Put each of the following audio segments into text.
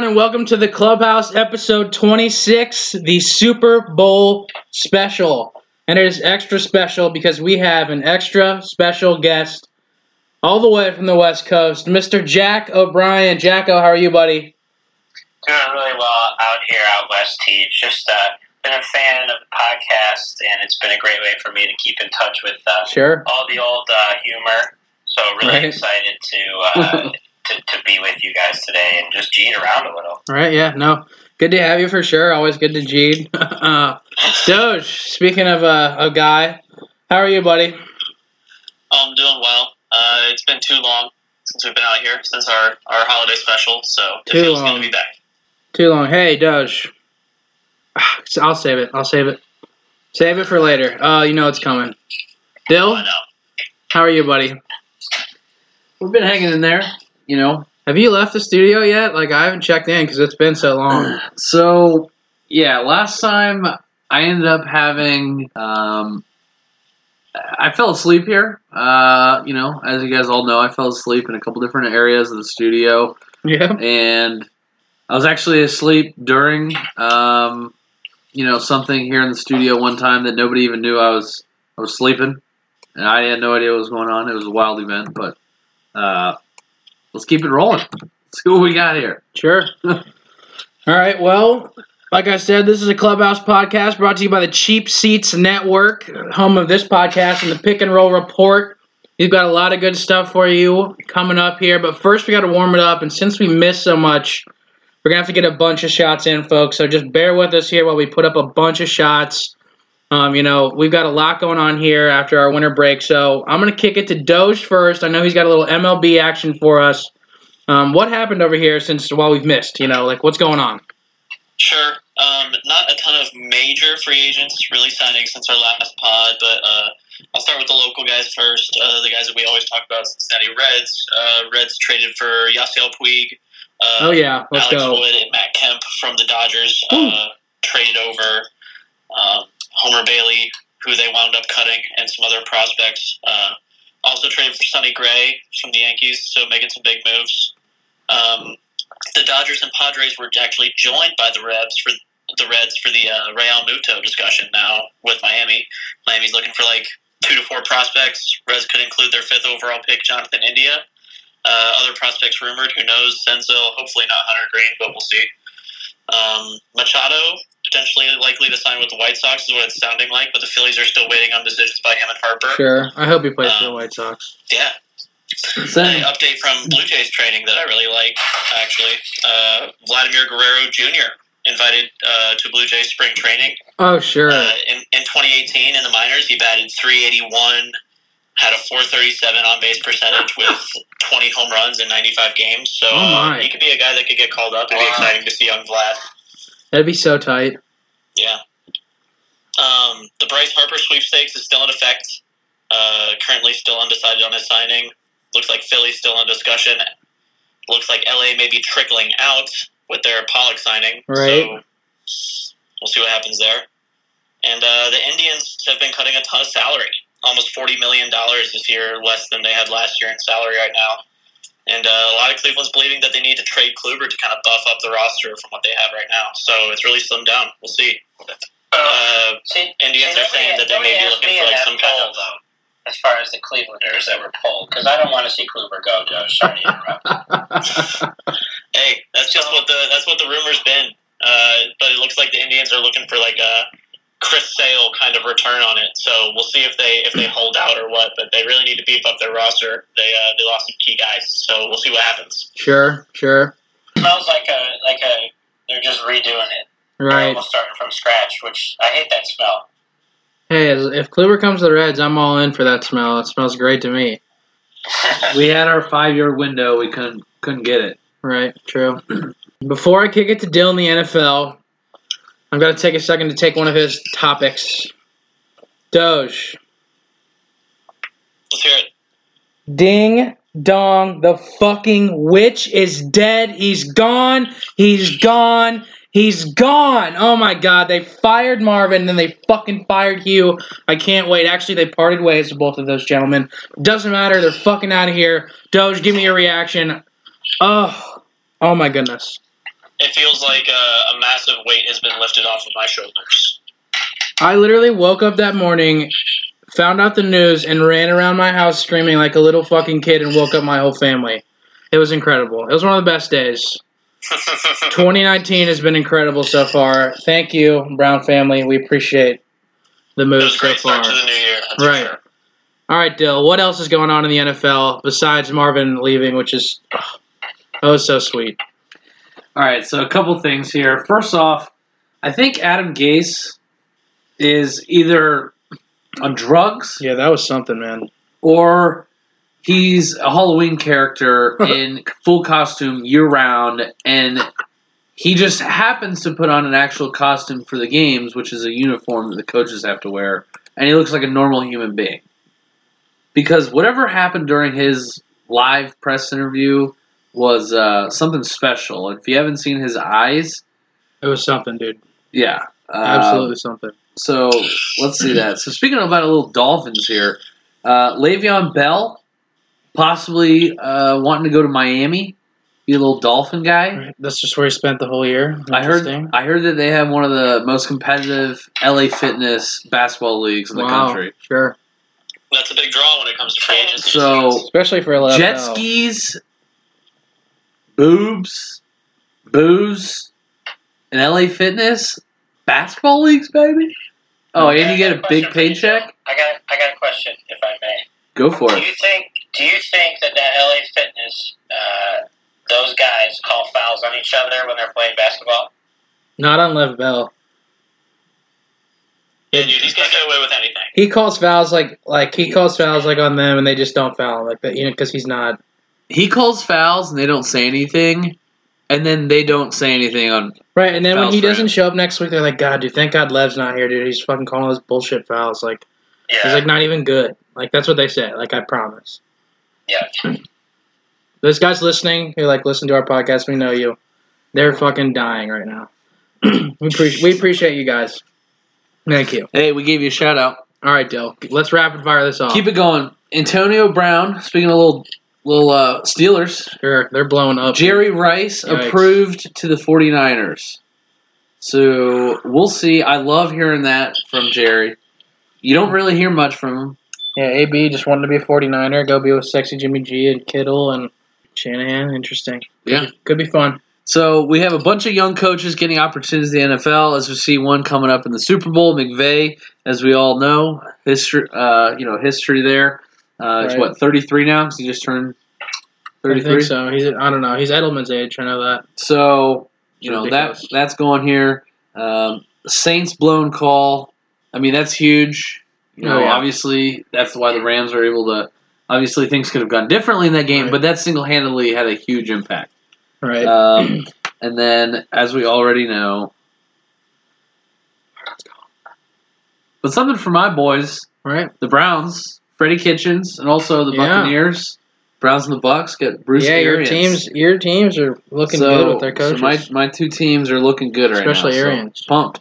Everyone, and welcome to the Clubhouse episode 26, the Super Bowl special. And it is extra special because we have an extra special guest all the way from the West Coast, Mr. Jack O'Brien. Jacko, how are you, buddy? Doing really well out here out west, Teach. Just uh, been a fan of the podcast, and it's been a great way for me to keep in touch with uh, Sure. all the old uh, humor. So really Right. excited to, uh, to to be with you guys today and just cheat around a little. All right, yeah, no. Good to have you for sure. Always good to Gene. uh, Doge, speaking of uh, a guy, how are you, buddy? I'm doing well. Uh, it's been too long since we've been out here, since our, our holiday special, so it Too feels long. good to be back. Too long. Hey, Doge. I'll save it. I'll save it. Save it for later. Oh, you know it's coming. Dill, I know. how are you, buddy? We've been hanging in there, you know. Have you left the studio yet? Like I haven't checked in because it's been so long. So, yeah, last time I ended up having, um, I fell asleep here. Uh, you know, as you guys all know, I fell asleep in a couple different areas of the studio, Yeah. and I was actually asleep during, um, you know, something here in the studio one time that nobody even knew I was I was sleeping, and I had no idea what was going on. It was a wild event, but uh, let's keep it rolling. Let's see what we got here. Sure. All right. Well, like I said, this is a Clubhouse podcast brought to you by the Cheap Seats Network, home of this podcast and the Pick and Roll Report. We've got a lot of good stuff for you coming up here, but first we got to warm it up. And since we missed so much, we're gonna have to get a bunch of shots in, folks. So just bear with us here while we put up a bunch of shots. Um, you know, we've got a lot going on here after our winter break. So I'm gonna kick it to Doge first. I know he's got a little MLB action for us. Um, what happened over here since while we've missed? You know, like what's going on? Sure. Um, not a ton of major free agents really signing since our last pod, but uh, I'll start with the local guys first. Uh, the guys that we always talk about, Cincinnati Reds. Uh, Reds traded for Yasiel Puig. Uh, Oh yeah, let's Alex go. Wood and Matt Kemp from the Dodgers uh, traded over um, Homer Bailey, who they wound up cutting, and some other prospects. Uh, also traded for Sonny Gray from the Yankees, so making some big moves. Um, the Dodgers and Padres were actually joined by the Reds for the Reds for the uh, Realmuto discussion now with Miami. Miami's looking for like two to four prospects. Reds could include their fifth overall pick, Jonathan India. Uh, other prospects rumored. Who knows? Senzel, hopefully not Hunter Greene, but we'll see. Um, Machado potentially likely to sign with the White Sox is what it's sounding like, but the Phillies are still waiting on decisions by him and Harper. Sure. I hope he plays for the Um, White Sox. Yeah. Same. An update from Blue Jays training that I really like, actually. Uh, Vladimir Guerrero Jr. invited uh, to Blue Jays spring training. Oh sure. Uh, in, in 2018 in the minors, he batted 381, had a 437 on base percentage with 20 home runs in 95 games. So Oh, uh, he could be a guy that could get called up. It'd be exciting to see young Vlad. That'd be so tight. Yeah. Um, the Bryce Harper sweepstakes is still in effect. Uh, currently still undecided on his signing. Looks like Philly's still in discussion. Looks like LA may be trickling out with their Pollock signing. Right. So we'll see what happens there. And uh, the Indians have been cutting a ton of salary. Almost $40 million this year, less than they had last year in salary right now. And uh, a lot of Cleveland's believing that they need to trade Kluber to kind of buff up the roster from what they have right now. So it's really slimmed down. We'll see. Uh, See, Indians see, are saying that they may be looking for like that some kind poll, of. though, as far as the Clevelanders that were polled, because I don't want to see Kluber go, Joe. Sorry to interrupt. Hey, that's just what the that's what the rumor's been. Uh, but it looks like the Indians are looking for like a Chris Sale kind of return on it. So we'll see if they if they hold out or what. But they really need to beef up their roster. They uh, they lost some key guys. So we'll see what happens. sure, sure. smells like a like a they're just redoing it. They're Right. almost starting from scratch, which I hate that smell. Hey, if Kluber comes to the Reds, I'm all in for that smell. It smells great to me. We had our five year window. We couldn't couldn't get it. Right, true. Before I kick it to Dill in the NFL, I'm going to take a second to take one of his topics. Doge. Let's hear it. Ding dong, the fucking witch is dead. He's gone. He's gone. He's gone. Oh my god, they fired Marvin, and then they fucking fired Hugh. I can't wait. Actually, they parted ways with both of those gentlemen. Doesn't matter. They're fucking out of here. Doge, give me your reaction. Oh, Oh my goodness. It feels like a, a massive weight has been lifted off of my shoulders. I literally woke up that morning, found out the news, and ran around my house screaming like a little fucking kid and woke up my whole family. It was incredible. It was one of the best days. 2019 has been incredible so far. Thank you, Brown family. We appreciate the move so far. start to the new year. Right. sure. All right, Dill. What else is going on in the NFL besides Marvin leaving, which is oh so sweet. All right, so a couple things here. First off, I think Adam Gase is either on drugs Yeah, that was something, man. or he's a Halloween character in full costume year round, and he just happens to put on an actual costume for the games, which is a uniform that the coaches have to wear, and he looks like a normal human being. Because whatever happened during his live press interview was uh, something special. If you haven't seen his eyes, It was something, dude. yeah, um, Absolutely something. so let's see that. So speaking about a little Dolphins here, uh, Le'Veon Bell possibly uh, wanting to go to Miami, be a little Dolphin guy. That's just where he spent the whole year. I heard. I heard that they have one of the most competitive LA Fitness basketball leagues in the wow, country. Sure. That's a big draw when it comes to free agency. So Especially for a jet skis, boobs, booze, and LA Fitness basketball leagues, baby. Oh, and you get a big Question for you, paycheck. I got I got a question, if I may. Go for Do it. you think do you think that that LA Fitness uh, those guys call fouls on each other when they're playing basketball? Not on Lev Bell. yeah, dude, he's gonna get away with anything. He calls fouls like like he calls fouls like on them, and they just don't foul him like that. You know, because he's not. He calls fouls and they don't say anything, and then they don't say anything on. Right, and then when he doesn't him. show up next week, they're like, "God, dude, thank God Lev's not here, dude. He's fucking calling those bullshit fouls. Like, Yeah. he's like not even good. Like that's what they say. Like I promise. yeah. Those guys listening who like listen to our podcast, we know you. They're fucking dying right now. we appreciate we appreciate you guys. Thank you. Hey, we gave you a shout out. All right, Dill. Let's rapid fire this off. Keep it going. Antonio Brown. Speaking a little little uh, Steelers, Sure, they're blowing up. Jerry Rice Yikes. approved to the 49ers. So we'll see. I love hearing that from Jerry. You don't really hear much from him. Yeah, AB just wanted to be a 49er, go be with sexy Jimmy G and Kittle and Shanahan. Interesting. Yeah. could be fun. So we have a bunch of young coaches getting opportunities in the NFL. As we see one coming up in the Super Bowl, McVay, as we all know, history. Uh, you know, history there. Uh, Right. what 33 now because he just turned 33. so. He's I don't know. He's Edelman's age. I know that. So you know that that's going here. Um, Saints blown call. I mean that's huge. You know, Oh, yeah. obviously that's why the Rams are able to. Obviously things could have gone differently in that game, Right. but that single handedly had a huge impact. Right. Um, and then, as we already know, but something for my boys, right. the Browns, Freddie Kitchens, and also the Yeah. Buccaneers. Browns and the Bucks get Bruce yeah, your teams your teams are looking So- good with their so coaches. my my two teams are looking good right Especially now. so Arians. pumped.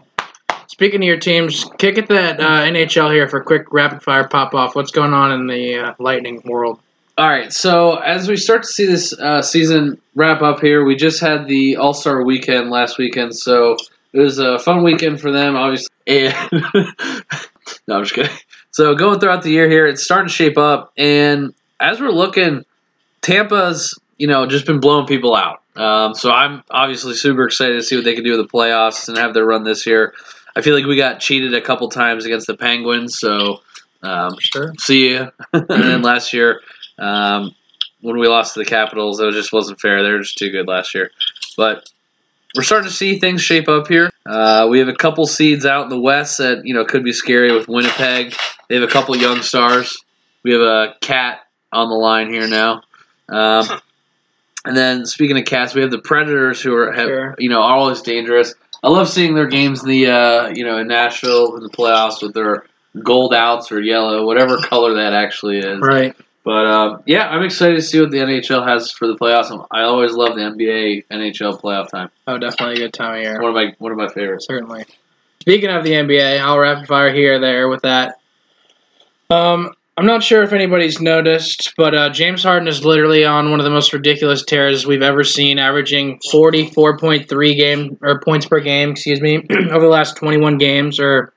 Speaking of your teams, kick at that uh, NHL here for a quick rapid fire pop off. What's going on in the uh, Lightning world? All right, so as we start to see this uh, season wrap up here, we just had the All Star weekend last weekend, so it was a fun weekend for them, obviously. And no, I'm just kidding. So going throughout the year here, it's starting to shape up, and as we're looking, Tampa's you know just been blowing people out. Um, so I'm obviously super excited to see what they can do with the playoffs and have their run this year. I feel like we got cheated a couple times against the Penguins, so um, Sure. see you. and then last year, um, when we lost to the Capitals, it just wasn't fair. They were just too good last year. But we're starting to see things shape up here. Uh, we have a couple seeds out in the West that you know could be scary with Winnipeg. They have a couple young stars. We have a cat on the line here now. Um, and then speaking of cats, we have the Predators who are have, Sure. you know are always dangerous. I love seeing their games in the uh, you know in Nashville in the playoffs with their gold outs or yellow, whatever color that actually is. Right. But um, yeah, I'm excited to see what the NHL has for the playoffs. I always love the NBA NHL playoff time. Oh, definitely a good time of year. One of my one of my favorites. Certainly. Speaking of the NBA, I'll rapid fire here there with that. Um, I'm not sure if anybody's noticed, but uh, James Harden is literally on one of the most ridiculous tears we've ever seen, averaging 44.3 game or points per game, excuse me, over the last 21 games, or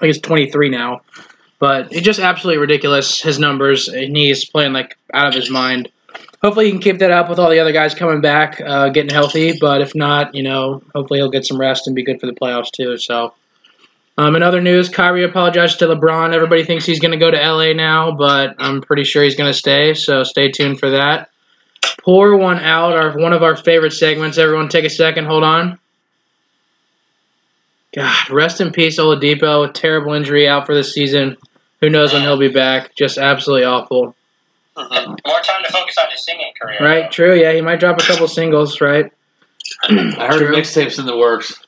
I guess 23 now. But it's just absolutely ridiculous his numbers, and he's playing like out of his mind. Hopefully, he can keep that up with all the other guys coming back, uh, getting healthy. But if not, you know, hopefully he'll get some rest and be good for the playoffs too. So. Um, in other news, Kyrie apologized to LeBron. Everybody thinks he's going to go to LA now, but I'm pretty sure he's going to stay. So stay tuned for that. Pour one out, our one of our favorite segments. Everyone, take a second. Hold on. God, rest in peace, Oladipo. Terrible injury, out for the season. Who knows when he'll be back? Just absolutely awful. Mhm. More time to focus on his singing career. Right? True. Yeah, he might drop a couple singles. Right? I heard True. mixtapes in the works.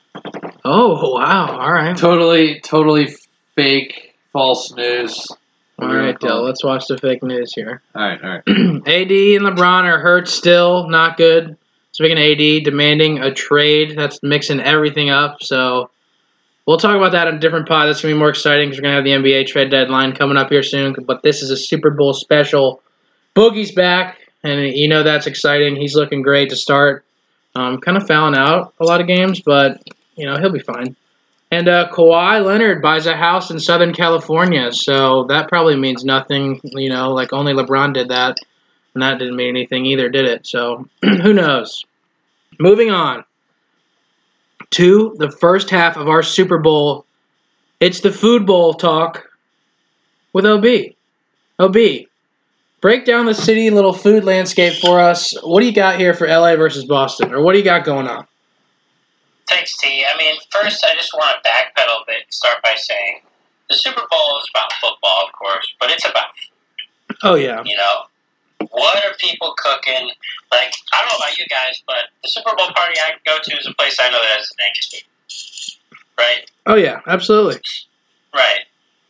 Oh wow! All right. Totally, totally fake, false news. All right, Dell. Let's watch the fake news here. All right, all right. AD and LeBron are hurt still, not good. Speaking of AD, demanding a trade. That's mixing everything up. So we'll talk about that in a different pod. That's gonna be more exciting because we're gonna have the NBA trade deadline coming up here soon. But this is a Super Bowl special. Boogie's back, and you know that's exciting. He's looking great to start. Um, kind of fouling out a lot of games, but you know he'll be fine. And uh, Kawhi Leonard buys a house in Southern California, so that probably means nothing. You know, like only LeBron did that. And that didn't mean anything either, did it? So who knows? Moving on to the first half of our Super Bowl. It's the Food Bowl talk with OB. OB, break down the city little food landscape for us. What do you got here for LA versus Boston? Or what do you got going on? Thanks, T. I mean, first, I just want to backpedal a bit and start by saying the Super Bowl is about football, of course, but it's about, Oh, yeah. you know, what are people cooking? Like, I don't know about you guys, but the Super Bowl party I go to is a place I know that has a Yankee Right? Oh, yeah, absolutely. Right.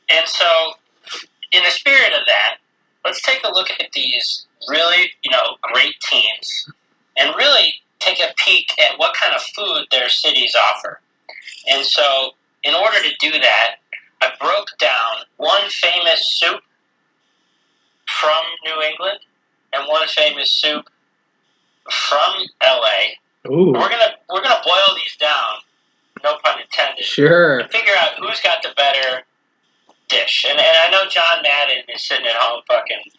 And so, in the spirit of that, let's take a look at these really, you know, great teams and really take a peek at what kind of food their cities offer. And so, in order to do that, I broke down one famous soup from New England and one famous soup from LA. Ooh, We're gonna we're gonna boil these down, no pun intended sure. figure out who's got the better dish. And, and I know John Madden is sitting at home fucking,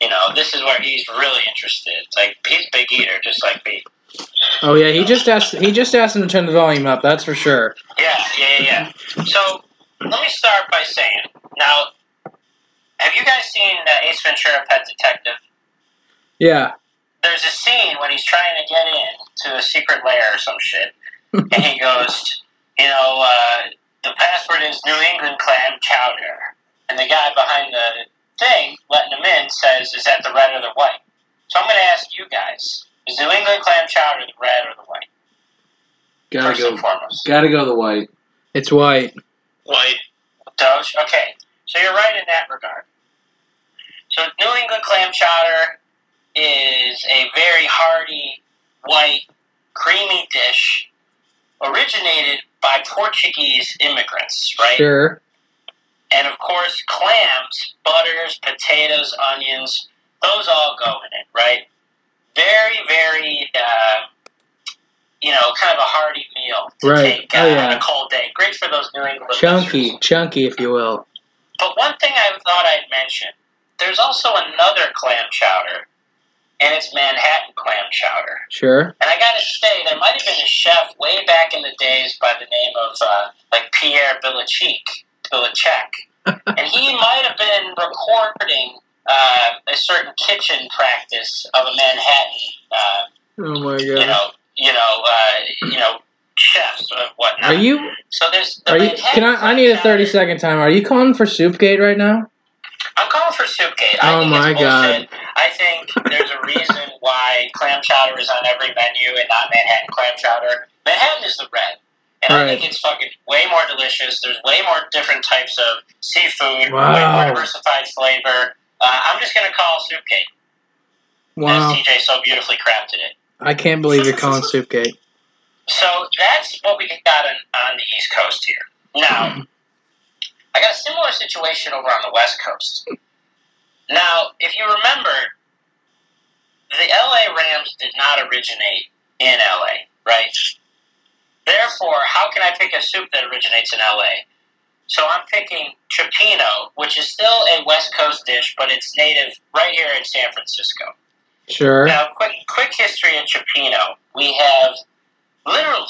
you know, this is where he's really interested. Like, he's a big eater, just like me. Oh, yeah, he just asked, he just asked him to turn the volume up, that's for sure. Yeah, yeah, yeah, yeah. So, let me start by saying, now, have you guys seen uh, Ace Ventura Pet Detective? Yeah. There's a scene when he's trying to get in to a secret lair or some shit, and he goes, you know, uh, the password is New England clam chowder. And the guy behind the thing, letting him in, says, is that the red or the white? So I'm going to ask you guys, is New England clam chowder the red or the white? Gotta First go. and foremost. Gotta go the white. It's white. White. Doge? Okay. So you're right in that regard. So New England clam chowder is a very hearty, white, creamy dish originated by Portuguese immigrants, right? Sure. And of course, clams, butters, potatoes, onions, those all go in it, right? Very, very, uh, you know, kind of a hearty meal to Right. take uh, Oh, yeah. on a cold day. Great for those New England Chunky, chunky, if you will. But one thing I thought I'd mention, there's also another clam chowder, and it's Manhattan clam chowder. Sure. And I gotta say, there might have been a chef way back in the days by the name of uh, like Pierre Bilachik, Bilachek, and he might have been recording uh, a certain kitchen practice of a Manhattan, uh, Oh my god! you know, you know, uh, you know, chefs or whatnot. Are you? So there's. The Are you? Can I? I need a thirty second time. Are you calling for Soupgate right now? I'm calling for Soupgate. I Oh my God. I think there's a reason why clam chowder is on every menu and not Manhattan clam chowder. Manhattan is the red. And I think it's fucking way more delicious. There's way more different types of seafood, way more diversified flavor. Uh, I'm just going to call Soupgate, Wow. as TJ so beautifully crafted it. I can't believe you're calling soup cake. So that's what we got on, on the East Coast here. Now, I got a similar situation over on the West Coast. Now, if you remember, the LA Rams did not originate in LA, right? Therefore, how can I pick a soup that originates in LA? So I'm picking Cioppino, which is still a West Coast dish, but it's native right here in San Francisco. Sure. Now, quick quick history of Cioppino. We have literally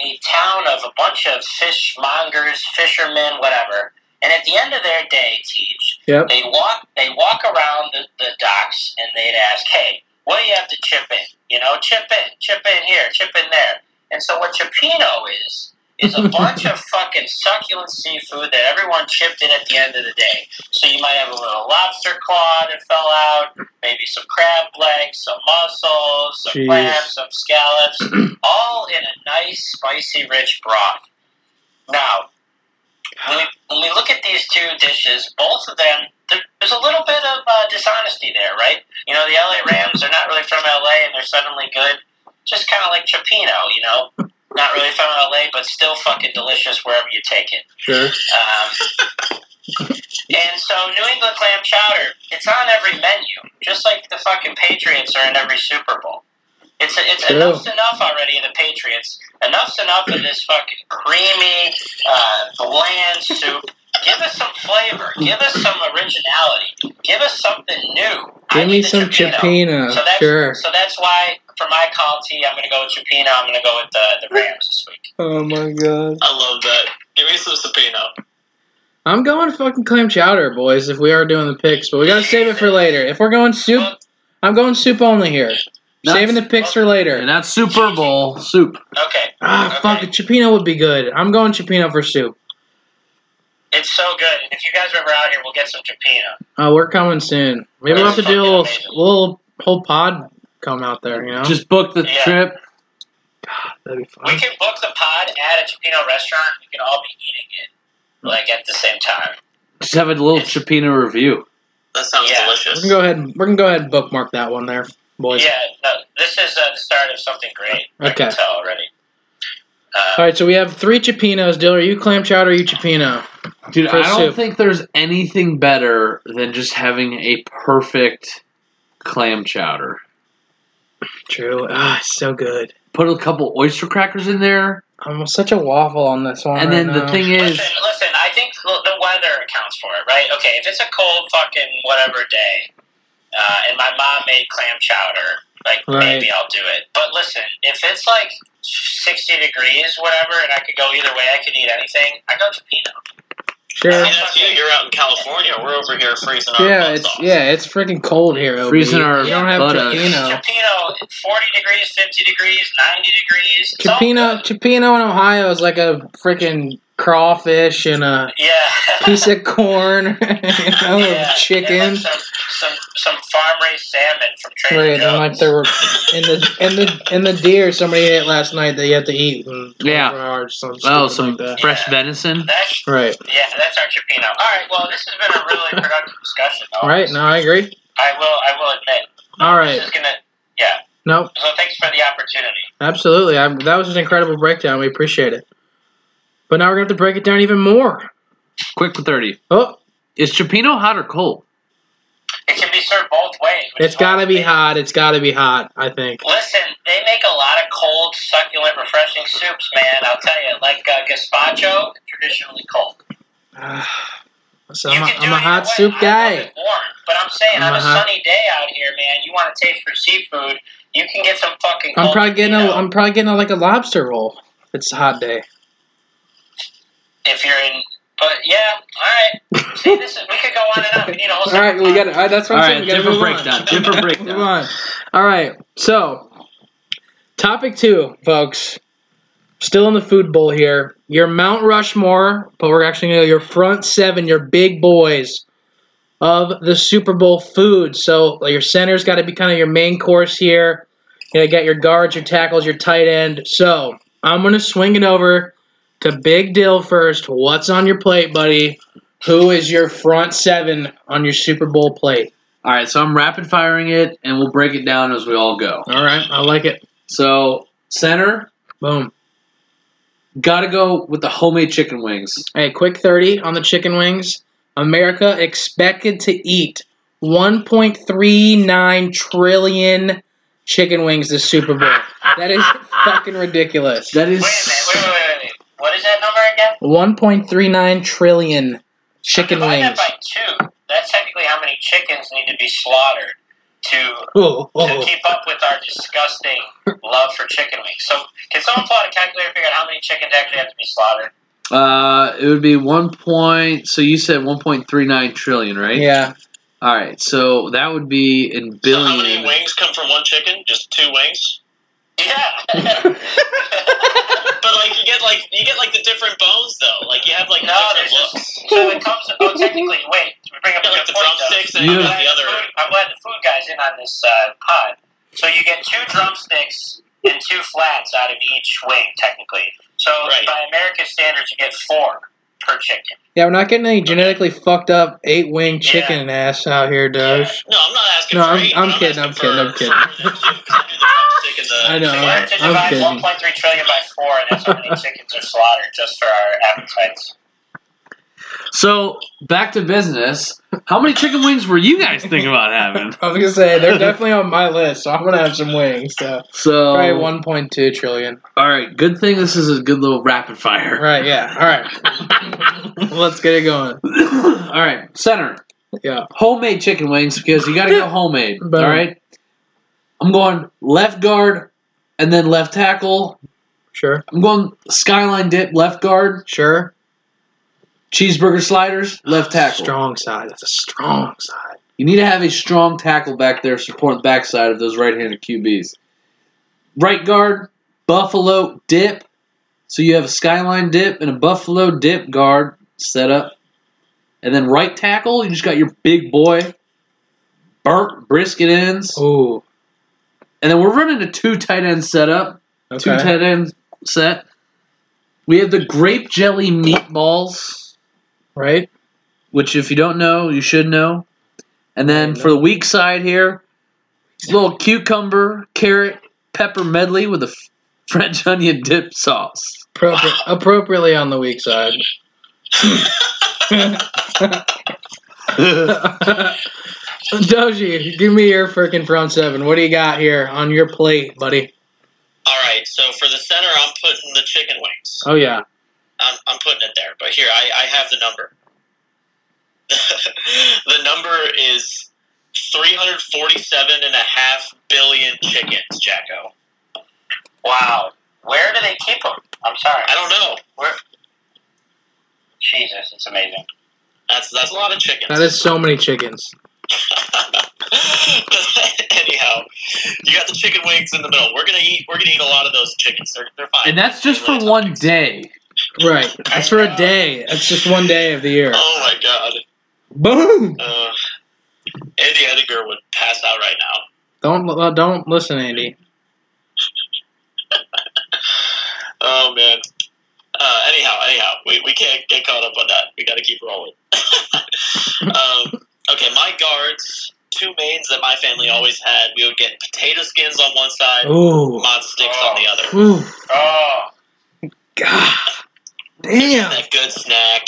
a town of a bunch of fishmongers, fishermen, whatever. And at the end of their day, teach Yep. they walk they walk around the, the docks and they'd ask, "Hey, what do you have to chip in? You know, chip in, chip in here, chip in there." And so what Cioppino is is a bunch of fucking succulent seafood that everyone chipped in at the end of the day. So you might have a little lobster claw that fell out, maybe some crab legs, some mussels, some Jeez. clams, some scallops, all in a nice, spicy, rich broth. Now, when we, when we look at these two dishes, both of them, there's a little bit of uh, dishonesty there, right? You know, the LA Rams are not really from LA and they're suddenly good. Just kind of like Cioppino, you know? Not really from LA, but still fucking delicious wherever you take it. Sure. Um, and so New England clam chowder, it's on every menu, just like the fucking Patriots are in every Super Bowl. It's it's True. enough's enough already in the Patriots. Enough's enough in this fucking creamy, uh, bland soup. Give us some flavor. Give us some originality. Give us something new. I Give me some Cioppino. chipina. So that's Sure. so that's why for my call I'm going to go with Cioppino. I'm going to go with the the Rams this week. Oh my god. I love that. Give me some Supino. I'm going fucking clam chowder, boys. If we are doing the picks, but we gotta save it for later. If we're going soup, Well, I'm going soup only here. Nuts. Saving the picks for later. And that's Super Bowl soup. okay. Ah, fuck Okay. it. Cioppino would be good. I'm going cioppino for soup. It's so good. And if you guys are ever out here, we'll get some Cioppino. Oh, we're coming soon. Maybe we'll have to do a little, amazing. little whole pod come out there. You know, Just book the Yeah. trip. that'd be fun. We can book the pod at a Cioppino restaurant. We can all be eating it like at the same time. Just have a little Cioppino review. That sounds Yeah. We delicious. can go ahead. and- We can go ahead and bookmark that one there, boys. Yeah, no, this is uh, the start of something great. I can tell already. Uh, All right, so we have three cioppinos. Dill, are you clam chowder? Or are you cioppino? Dude, For I don't soup. think there's anything better than just having a perfect clam chowder. True. Ah, so good. Put a couple oyster crackers in there, I'm such a waffle on this one. and right then the now. thing is, listen, listen. I think the the weather accounts for it, right? Okay, if it's a cold fucking whatever day, uh, and my mom made clam chowder, like Right. maybe I'll do it. But listen, if it's like sixty degrees, whatever, and I could go either way, I could eat anything. I go Cioppino. sure. I mean, that's you. You're out in California. We're over here freezing our Yeah, butts it's off. yeah, it's freaking cold here. OB. Freezing our You don't have buttocks. cioppino. Cioppino, forty degrees, fifty degrees, ninety degrees. It's all Cioppino, cioppino in Ohio is like a freaking crawfish and a Yeah. piece of corn, you know, Yeah, chicken. and like some, some some farm raised salmon from Trader Right, and like there were in the in the in the deer somebody ate last night that you have to eat in Yeah. hours. Something oh, stupid some like fresh Yeah. venison. That's Right, yeah, that's our Cioppino. All right, well, this has been a really productive discussion. Though. right. No, I agree. I will I will admit. All right. This is gonna yeah. Nope. So thanks for the opportunity. Absolutely. I, that was an incredible breakdown. We appreciate it. But now we're going to have to break it down even more. Quick for thirty. Oh, Is Cioppino hot or cold? It can be served both ways. It's got to be amazing. hot. It's got to be hot, I think. Listen, they make a lot of cold, succulent, refreshing soups, man. I'll tell you, like uh, gazpacho, traditionally cold. so I'm i'm a hot way. soup guy. warm, but I'm saying I'm on a a hot- sunny day out here, man, you want to taste for seafood, you can get some fucking. I'm probably getting a, Cioppino. I'm probably getting a, like a lobster roll. If it's a hot day. If you're in. But yeah, all right. See, this is we could go on and on. We need a whole. All right, we got. Uh, that's what I'm saying. right, We different move breakdown. Different breakdown. Move on. All right. So, topic two, folks. Still in the food bowl here. Your Mount Rushmore, but we're actually going to your front seven, your big boys of the Super Bowl food. So, like, your center's got to be kind of your main course here. You know, got your guards, your tackles, your tight end. So, I'm going to swing it over to Big Dill first. What's on your plate, buddy? Who is your front seven on your Super Bowl plate? All right, so I'm rapid firing it, and we'll break it down as we all go. All right, I like it. So center, Boom. got to go with the homemade chicken wings. Hey, quick 30 on the chicken wings. America expected to eat 1.39 trillion chicken wings this Super Bowl. That is fucking ridiculous. That is. Wait a minute. Wait, wait, wait, wait. What is that number again? 1.39 trillion chicken Divide wings. that by two. That's technically how many chickens need to be slaughtered to Oh, to keep up with our disgusting love for chicken wings. So, can someone pull out a calculator and figure out how many chickens actually have to be slaughtered? Uh, it would be one point. So you said one point three nine trillion, right? Yeah. All right. So that would be in So how many wings come from one chicken? Just two wings? Yeah. But like you get like you get like the different bones though. Like you have like no, different there's looks. just so it comes. Oh, technically, wait. We bring up a get like the drumsticks and You- you got the other. food- I'm glad the food guys in on this uh, pod. So you get two drumsticks and two flats out of each wing, technically. So Right. by American standards, you get four per chicken. Yeah, we're not getting any genetically fucked up eight wing chicken ass out here, Doge. No, I'm not asking No, for I'm- eight, I'm but kidding, I'm kidding, I'm kidding. for the two, 'cause I do the drumstick and the I know. So you I'm- have to divide kidding. 1.3 trillion by four, and that's how many chickens are slaughtered just for our appetites. So back to business. How many chicken wings were you guys thinking about having? I was gonna say they're definitely on my list, so I'm gonna have some wings. So So probably 1.2 trillion. All right. Good thing this is a good little rapid fire. Right? Yeah. All right. Let's get it going. all right. Center. Yeah. Homemade chicken wings because you got to go homemade. Boom. All right. I'm going left guard and then left tackle. Sure. I'm going skyline dip left guard. Sure. Cheeseburger sliders ah, left tackle. Strong side. That's a strong side. You need to have a strong tackle back there supporting the backside of those right-handed QBs. Right guard, Buffalo dip. So you have a skyline dip and a Buffalo dip guard set up. And then right tackle, you just got your big boy, burnt brisket ends. Ooh. And then we're running a two tight end setup, two tight end set. We have the grape jelly meatballs, Right. which if you don't know, you should know. And then for the weak side here, little cucumber, carrot, pepper medley with a French onion dip sauce. Appropri- appropriately on the weak side. Doji, give me your freaking front seven. What do you got here on your plate, buddy? All right, so for the center, I'm putting the chicken wings. Oh yeah. I'm, I'm putting it there. But here, I, I have the number. the number is 347 and a half billion chickens, Jacko. Wow. Where do they keep them? I'm sorry. I don't know. Where? Jesus, it's amazing. That's that's a lot of chickens. That is so many chickens. Anyhow, you got the chicken wings in the middle. We're gonna eat. We're gonna eat a lot of those chickens. They're, they're fine. And that's just for one tough. day. Right. That's for a day. That's just one day of the year. Oh my god. Boom. Uh, Andy Edinger would pass out right now. Don't uh, don't listen, Andy. Oh man. Uh, anyhow, anyhow, we, we can't get caught up on that. We got to keep rolling. um, okay, my guards, two mains that my family always had. We would get potato skins on one side, Ooh. mod sticks on the other. Ooh. Oh, God. Damn. That good snack.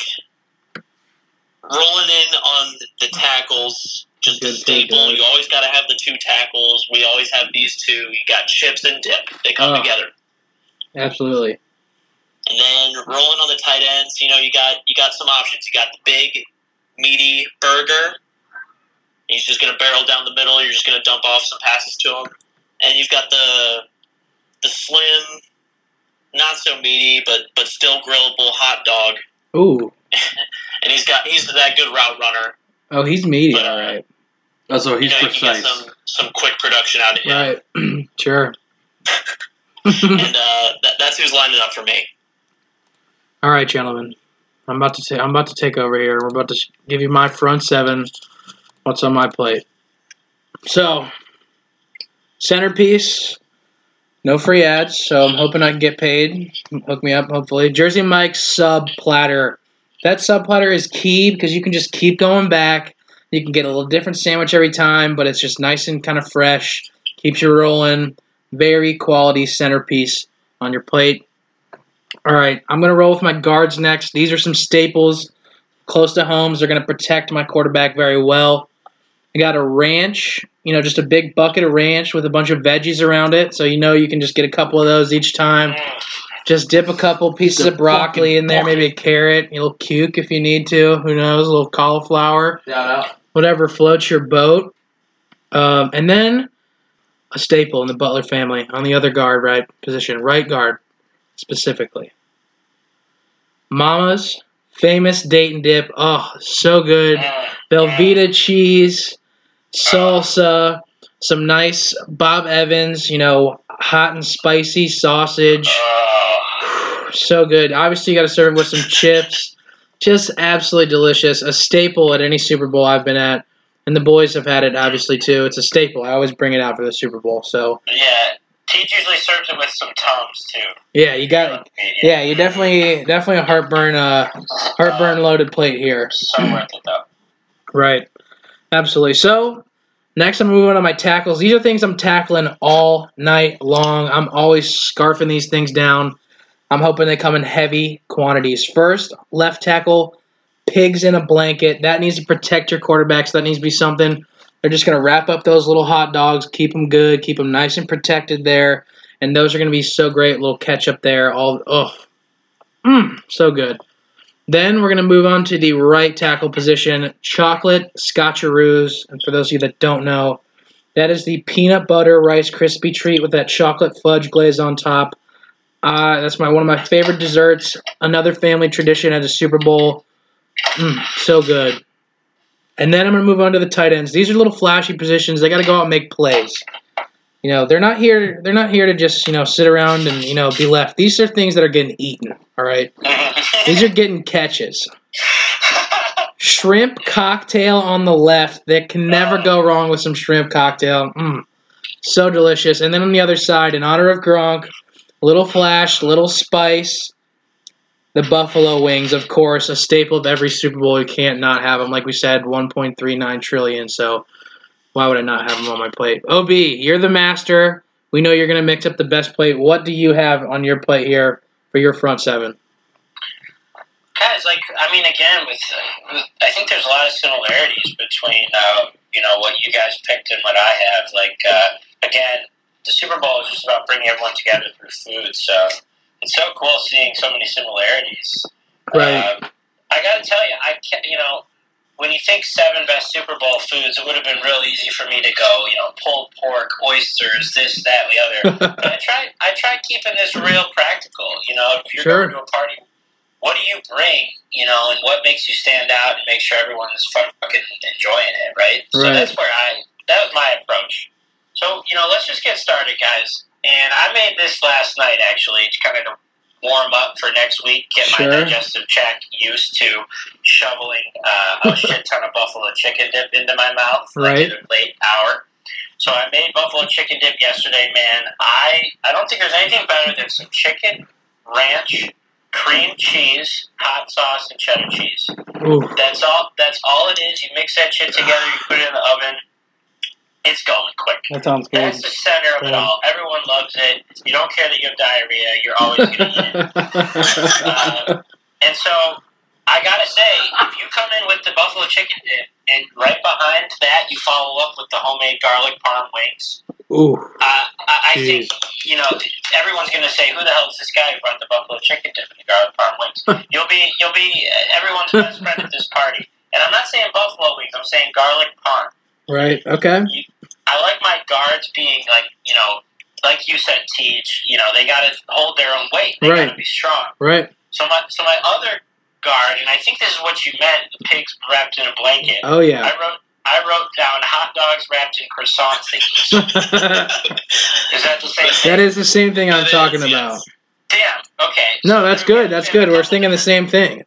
Rolling in on the tackles, just a Good, good, staple. good. You always got to have the two tackles. We always have these two. You got chips and dip. They come Oh. together. Absolutely. And then rolling on the tight ends, you know, you got you got some options. You got the big, meaty burger. He's just gonna barrel down the middle. You're just gonna dump off some passes to him. And you've got the the slim, not so meaty, but but still grillable hot dog. Ooh. And he's got he's that good route runner. Oh, he's meaty. But, uh, All right. Oh, so he's you know, precise. get some some quick production out of him. Right. sure. And uh, that, that's who's lining up for me. All right, gentlemen. I'm about to ta- I'm about to take over here. We're about to sh- give you my front seven. What's on my plate? So, centerpiece. No free ads, so I'm hoping I can get paid. Hook me up, hopefully. Jersey Mike's sub platter. That sub platter is key because you can just keep going back. You can get a little different sandwich every time, but it's just nice and kind of fresh. Keeps you rolling. Very quality centerpiece on your plate. All right, I'm going to roll with my guards next. These are some staples close to homes. They're going to protect my quarterback very well. I got a ranch, you know, just a big bucket of ranch with a bunch of veggies around it. So you know you can just get a couple of those each time. Just dip a couple pieces The of broccoli in there, maybe a carrot, a little cuke if you need to. Who knows? A little cauliflower, Shout out. whatever floats your boat. Um, and then a staple in the Butler family on the other guard right position, right guard specifically. Mama's famous Dayton dip. Oh, so good. Mm. Velveeta cheese, salsa, some nice Bob Evans, you know, hot and spicy sausage. So good. Obviously, you got to serve it with some chips. Just absolutely delicious. A staple at any Super Bowl I've been at. And the boys have had it, obviously, too. It's a staple. I always bring it out for the Super Bowl. So, Yeah, Teach usually serves it with some Tums too. yeah, you got Yeah, you definitely, definitely a heartburn, uh, heartburn loaded plate here. So worth it though. Right. Absolutely. So next I'm moving on to my tackles. These are things I'm tackling all night long. I'm always scarfing these things down. I'm hoping they come in heavy quantities. First, left tackle, pigs in a blanket. That needs to protect your quarterback. So that needs to be something. They're just going to wrap up those little hot dogs, keep them good, keep them nice and protected there. And those are going to be so great. little ketchup there. All, oh, mm, so good. Then we're going to move on to the right tackle position, chocolate scotcheroos. And for those of you that don't know, that is the peanut butter rice crispy treat with that chocolate fudge glaze on top. Uh, that's my one of my favorite desserts. Another family tradition at the Super Bowl. Mm, so good. And then I'm going to move on to the tight ends. These are little flashy positions. They got to go out and make plays. You know, they're not here. They're not here to just you know sit around and you know be left. These are things that are getting eaten. All right. These are getting catches. Shrimp cocktail on the left. That can never go wrong with some shrimp cocktail. Mm, so delicious. And then on the other side, in honor of Gronk, little flash, little spice. The buffalo wings, of course, a staple of every Super Bowl. You can't not have them. Like we said, 1.39 trillion. So why would I not have them on my plate? Ob, you're the master. We know you're going to mix up the best plate. What do you have on your plate here for your front seven? Guys, like I mean, again, with, with I think there's a lot of similarities between uh, you know what you guys picked and what I have. Like uh, again, the Super Bowl is just about bringing everyone together through food. So it's so cool seeing so many similarities. Right. Uh, I got to tell you, I can't. you know when you think seven best Super Bowl foods, it would have been real easy for me to go, you know, pulled pork, oysters, this, that, the other. But I try, I try keeping this real practical. You know, if you're Sure. going to a party, what do you bring? You know, and what makes you stand out and make sure everyone is fucking enjoying it, right? So that's where I, that was my approach. So you know, let's just get started, guys. And I made this last night actually to kind of warm up for next week, get Sure. my digestive tract used to shoveling uh, a shit ton of buffalo chicken dip into my mouth, like Right. at a late hour. So I made buffalo chicken dip yesterday, man. I I don't think there's anything better than some chicken, ranch, cream cheese, hot sauce, and cheddar cheese. Ooh, That's all. That's all it is. You mix that shit together. You put it in the oven. It's going quick. that sounds good. That's the center of it Yeah. all. Everyone loves it. You don't care that you have diarrhea. You're always going to eat it. Uh, and so I gotta say, if you come in with the buffalo chicken dip, and right behind that you follow up with the homemade garlic parm wings, Ooh, uh, I, I think you know everyone's gonna say, "Who the hell is this guy who brought the buffalo chicken dip and the garlic parm wings?" You'll be you'll be uh, everyone's best friend at this party. And I'm not saying buffalo wings. I'm saying garlic parm. right. Okay. I like my guards being like you know, like you said, Teach. You know, they gotta hold their own weight. They Right. gotta be strong. Right. So my so my other guard, and I think this is what you meant, the pigs wrapped in a blanket. Oh yeah. I wrote I wrote down hot dogs wrapped in croissant thingies. that Is that the same thing? is the same thing I'm It talking is, about. yes. Damn. Okay. No, So that's good. That's good. We're couple thinking the same thing.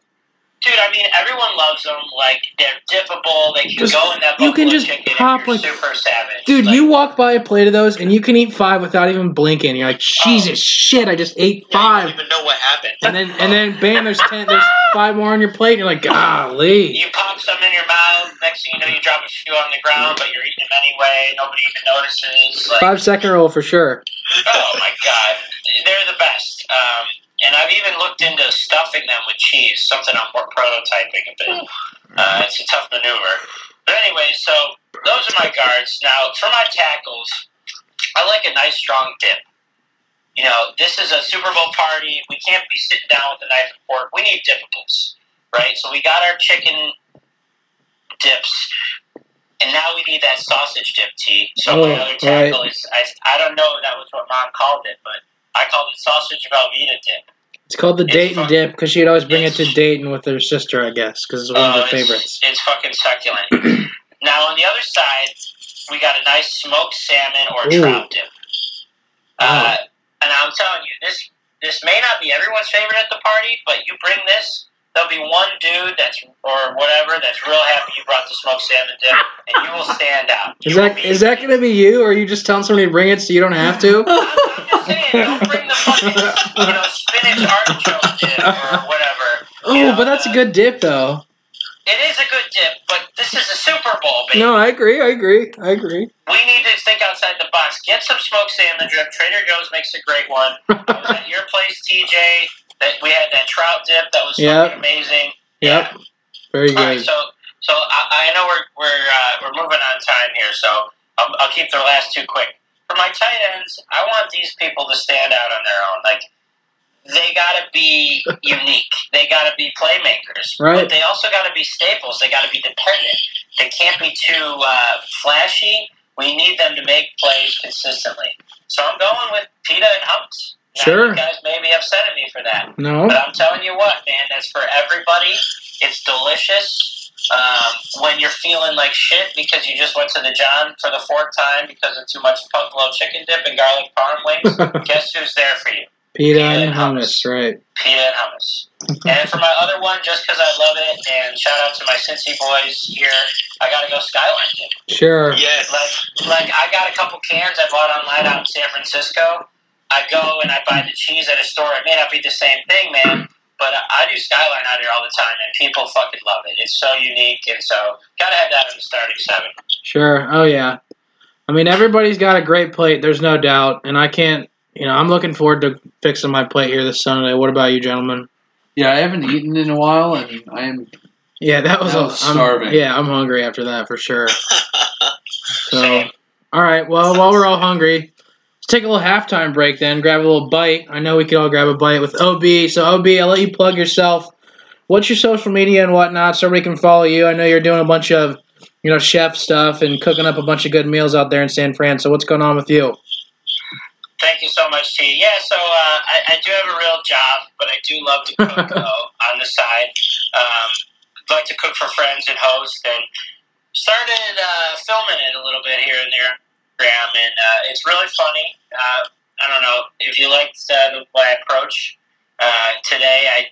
Dude, I mean, everyone loves them. Like they're dippable. They can Just- go in that you can just pop like- super savage. Dude, Like, you walk by a plate of those and you can eat five without even blinking. You're like, Jesus shit, I just ate Yeah, five. don't even know what happened. And then and then bam, there's ten there's five more on your plate, and you're like, golly. You pop some in your mouth. Next thing you know, you drop a few on the ground, but you're eating them anyway. Nobody even notices. Like, Five second roll for sure. Oh my god, they're the best. Um, and I've even looked into stuffing them with cheese, something I'm more prototyping, but uh, it's a tough maneuver. But anyway, so those are my guards. Now, for my tackles, I like a nice strong dip. You know, this is a Super Bowl party. We can't be sitting down with a knife and fork. We need dippables, right? So we got our chicken dips, and now we need that sausage dip tea. So Oh, my other tackle is I, I don't know if that was what mom called it, but I called it sausage Velveeta dip. It's called the It's Dayton dip because she'd always bring it to Dayton with her sister, I guess, because it's one of Oh, her it's- favorites. It's fucking succulent. now on the other side, we got a nice smoked salmon or Ooh. trout dip. Uh, and I'm telling you, this this may not be everyone's favorite at the party, but you bring this, there'll be one dude that's or whatever that's real happy you brought the smoked salmon dip, and you will stand out. Is You will that that going to be you, or are you just telling somebody to bring it so you don't have to? I'm, I'm just saying, don't bring the fucking you know spinach artichoke dip or whatever. Oh, but that's a good dip, though. It is a good dip, but this is a Super Bowl, baby. No, I agree. I agree. I agree. We need to think outside the box. Get some smoked salmon drip. Trader Joe's makes a great one. I was at your place, TJ. That we had that trout dip that was Yep. fucking amazing. Yep. Very All right, good. so so I, I know we're we're uh, we're moving on time here, so I'll, I'll keep the last two quick. For my tight ends, I want these people to stand out on their own. Like they gotta be unique. They gotta be playmakers. Right. But they also gotta be staples. They gotta be dependent. They can't be too uh, flashy. We need them to make plays consistently. So I'm going with Pita and Hummus. Now, Sure. You guys may be upset at me for that. No. But I'm telling you what, man, that's for everybody. It's delicious. Um, when you're feeling like shit because you just went to the John for the fourth time because of too much buffalo chicken dip and garlic parm wings, guess who's there for you? Pita and hummus, right? Pita and hummus. and for my other one, just because I love it, and shout out to my Cincy boys here, I got to go Skyline dip. Sure. Yes. Like, like I got a couple cans I bought online out in San Francisco. I go and I buy the cheese at a store. It may not be the same thing, man, but I do Skyline out here all the time, and people fucking love it. It's so unique, and so gotta have that in the starting seven. Sure. Oh yeah. I mean, everybody's got a great plate. There's no doubt, and I can't. You know, I'm looking forward to fixing my plate here this Sunday. What about you, gentlemen? Yeah, I haven't eaten in a while, and I am. Yeah, that was. Now a, I'm I'm- starving. yeah, I'm hungry after that for sure. So, Same. all right. Well, while we're all hungry, let's take a little halftime break. Then grab a little bite. I know we could all grab a bite with OB. So OB, I'll let you plug yourself. What's your social media and whatnot, so everybody can follow you? I know you're doing a bunch of, you know, chef stuff and cooking up a bunch of good meals out there in San Fran. So what's going on with you? Thank you so much, T. Yeah, so uh, I, I do have a real job, but I do love to cook though, on the side. Um, like to cook for friends and host, and started uh, filming it a little bit here and there, Graham, and uh, it's really funny. Uh, I don't know if you liked uh, the, my approach uh, today. I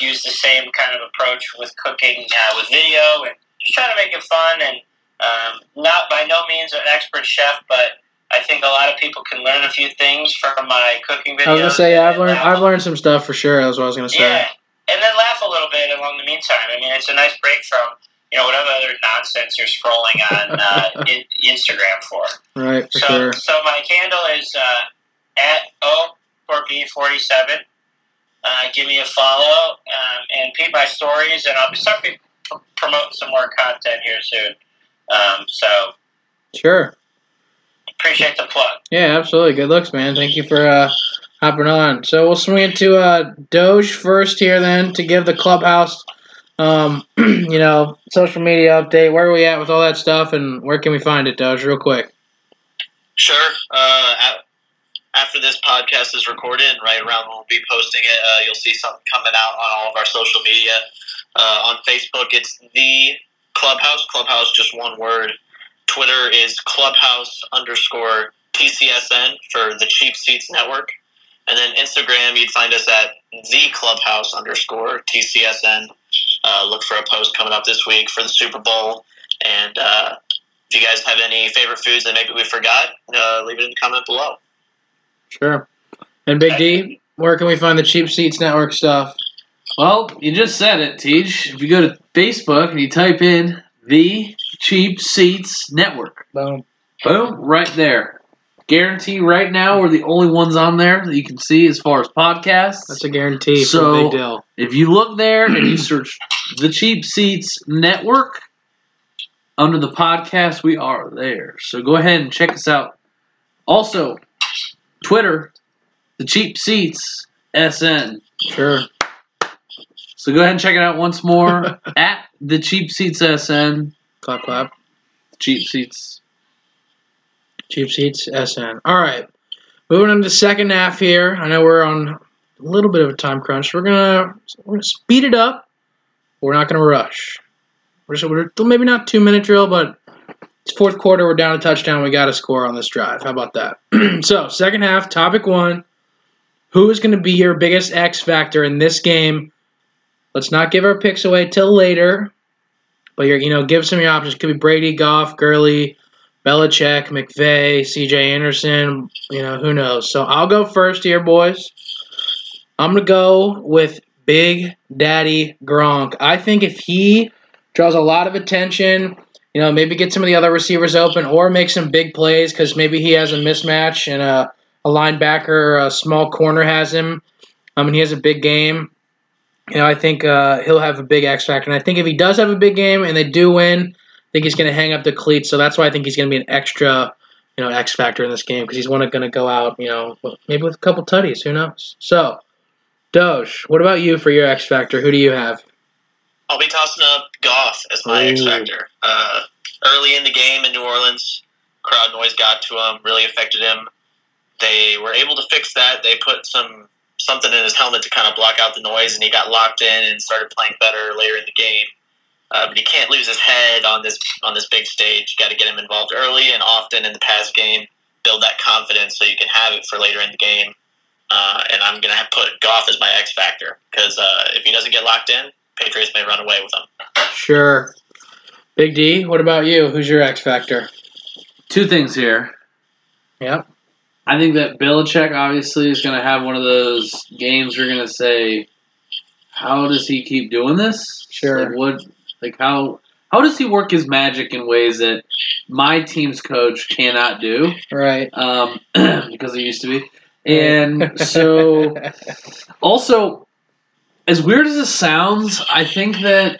use the same kind of approach with cooking uh, with video and just trying to make it fun and um, not by no means an expert chef, but I think a lot of people can learn a few things from my cooking videos. I was gonna say yeah, I've learned laugh I've learned some stuff for sure. That's what I was gonna say. Yeah, and then laugh a little bit along the meantime. I mean, it's a nice break from you know whatever other nonsense you're scrolling on uh, in, Instagram for. Right, for so, sure. so my handle is uh, at o for b forty seven. Uh, give me a follow um, and peep my stories, and I'll start be pr- promoting some more content here soon. Um, so Sure. appreciate the plug. Yeah, absolutely. Good looks, man. Thank you for uh, hopping on. So we'll swing into uh, Doge first here, then to give the clubhouse, um, you know, social media update. Where are we at with all that stuff, and where can we find it, Doge? Real quick. Sure. Uh, after this podcast is recorded, and right around when we'll be posting it, uh, you'll see something coming out on all of our social media. Uh, on Facebook, it's the Clubhouse. Clubhouse, just one word. Twitter is Clubhouse underscore TCSN for the Cheap Seats Network. And then Instagram, you'd find us at the Clubhouse underscore TCSN. Uh, look for a post coming up this week for the Super Bowl. And uh, if you guys have any favorite foods that maybe we forgot, uh, leave it in the comment below. Sure. And Big D, where can we find the Cheap Seats Network stuff? Well, you just said it, Teach. If you go to Facebook and you type in the Cheap Seats Network, Boom. boom, right there. Guarantee right now we're the only ones on there that you can see as far as podcasts. That's a guarantee for So- a big deal. if you look there and you search the Cheap Seats Network, under the podcast, we are there. So go ahead and check us out. Also, Twitter, the cheap seats SN. Sure. So go ahead and check it out once more at the cheap seats SN. Clap, clap. Cheap seats. Cheap seats, SN. All right. Moving on to second half here. I know we're on a little bit of a time crunch. We're gonna we're gonna speed it up. We're not gonna rush. We're just we're maybe not two minute drill, but it's fourth quarter. We're down a touchdown. We got to score on this drive. How about that? so second half, topic one. Who is going to be your biggest X factor in this game? Let's not give our picks away till later, but you know give some of your options. Could be Brady, Goff, Gurley, Belichick, McVay, C.J. Anderson. You know who knows. So I'll go first here, boys. I'm gonna go with Big Daddy Gronk. I think if he draws a lot of attention, you know, maybe get some of the other receivers open or make some big plays because maybe he has a mismatch and a, a linebacker a small corner has him. I mean, he has a big game. You know, I think uh, he'll have a big X factor. And I think if he does have a big game and they do win, think he's going to hang up the cleats. So that's why I think he's going to be an extra, you know, X factor in this game because he's one going to go out, you know, maybe with a couple tutties. Who knows? So, Doge, what about you for your X factor? Who do you have? I'll be tossing up Goff as my X factor. Uh, early in the game in New Orleans, crowd noise got to him, really affected him. They were able to fix that. They put some something in his helmet to kind of block out the noise, and he got locked in and started playing better later in the game. Uh, but he can't lose his head on this on this big stage. You got to get him involved early and often in the pass game. Build that confidence so you can have it for later in the game. Uh, and I'm gonna have put Goff as my X factor because uh, if he doesn't get locked in, Patriots may run away with him. Sure. Big D, what about you? Who's your X factor? Two things here. Yep. I think that Belichick obviously is going to have one of those games we're going to say, how does he keep doing this? Sure. Like what? Like how? How does he work his magic in ways that my team's coach cannot do? Right. Um, because he used to be. And so, also, as weird as it sounds, I think that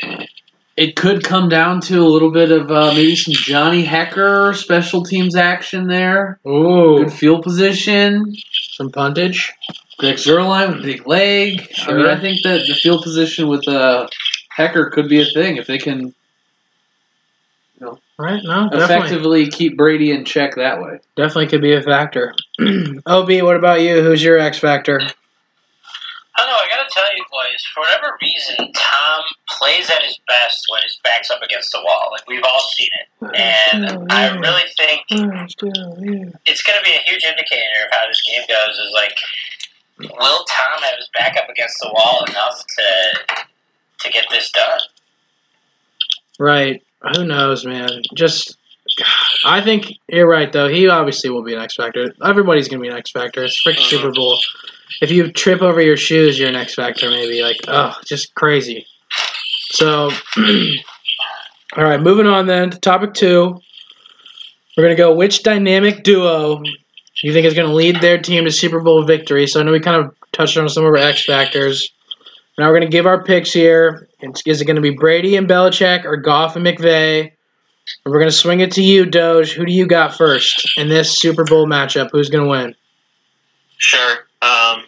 it could come down to a little bit of uh, maybe some Johnny Hekker special teams action there. Ooh, Good field position. some puntage. Greg Zuerlein with a big leg. I mean, I think that the field position with uh, Hekker could be a thing if they can Right? No, definitely, effectively keep Brady in check that way. definitely could be a factor. Ob, what about you? Who's your X factor? I don't know. I gotta tell you, boys. For whatever reason, Tom plays at his best when his back's up against the wall. Like we've all seen it, oh, and I really think oh, it's gonna be a huge indicator of how this game goes. Is like, will Tom have his back up against the wall enough to to get this done? Right. Who knows, man? Just, I think you're right though. He obviously will be an X factor. Everybody's gonna be an X factor. It's freaking mm-hmm. Super Bowl. If you trip over your shoes, you're an X factor. Maybe like, oh, just crazy. So, all right, moving on then to topic two. We're gonna go. Which dynamic duo you think is gonna lead their team to Super Bowl victory? So I know we kind of touched on some of our X factors. Now we're going to give our picks here. Is it going to be Brady and Belichick or Goff and McVay? And we're going to swing it to you, Doge. Who do you got first in this Super Bowl matchup? Who's going to win? Sure. Um,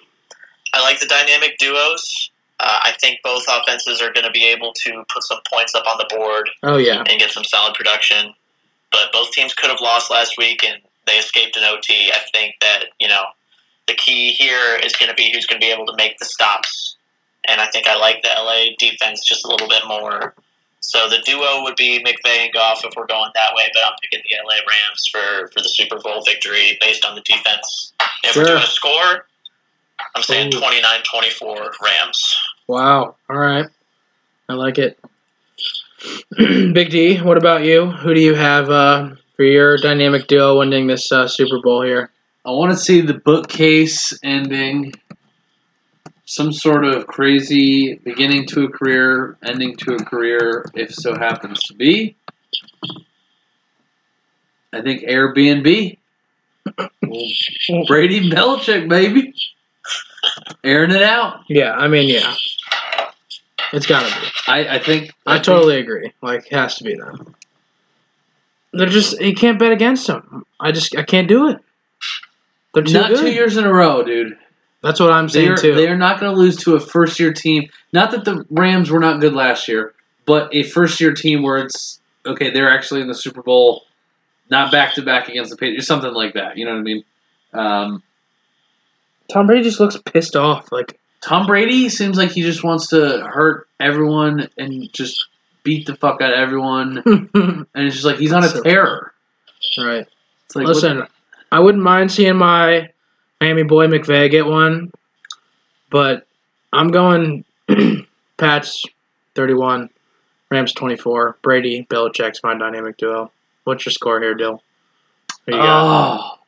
I like the dynamic duos. Uh, I think both offenses are going to be able to put some points up on the board Oh, yeah. and get some solid production. But both teams could have lost last week and they escaped an OT. I think that, you know, the key here is going to be who's going to be able to make the stops. And I think I like the LA defense just a little bit more. So the duo would be McVay and Goff if we're going that way, but I'm picking the LA Rams for, for the Super Bowl victory based on the defense. If Sure. we're doing a score, I'm saying Ooh. 29 24 Rams. Wow. All right. I like it. Big D, what about you? Who do you have uh, for your dynamic duo winning this uh, Super Bowl here? I want to see the bookcase ending. Some sort of crazy beginning to a career, ending to a career, if so happens to be. I think Airbnb. Brady Belichick, baby. Airing it out. Yeah, I mean, yeah. It's got to be. I, I think I think- totally agree. Like, it has to be them. they're just you can't bet against them. I just I can't do it. They're too Not good. two years in a row, dude. That's what I'm saying They're, too. they're not going to lose to a first year team. Not that the Rams were not good last year, but a first year team where it's okay. They're actually in the Super Bowl, not back to back against the Patriots, something like that. You know what I mean? Um, Tom Brady just looks pissed off. Like Tom Brady seems like he just wants to hurt everyone and just beat the fuck out of everyone, and it's just like he's on a So- tear. right. It's like what- Listen, I wouldn't mind seeing my Miami boy McVay get one, but I'm going Pats 31, Rams 24, Brady, Belichick's my dynamic duo. What's your score here, Dill? You? Oh.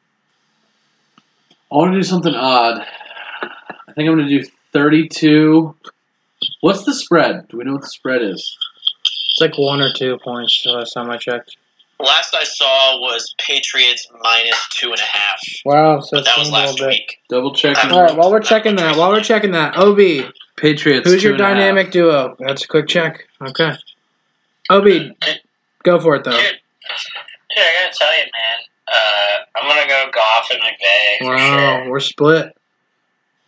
I want to do something odd. I think I'm going to do 32. What's the spread? Do we know what the spread is? It's like one or two points the last time I checked. Last I saw was Patriots minus two and a half. Wow, so But that was last week. Double checking. All right, while we're checking that, while we're checking that, OB, Patriots. who's your two and a half. dynamic duo? That's a quick check. Okay. OB, go for it though. Dude, dude, I gotta tell you, man. Uh, I'm gonna go Goff and McVay for Wow, sure. we're split.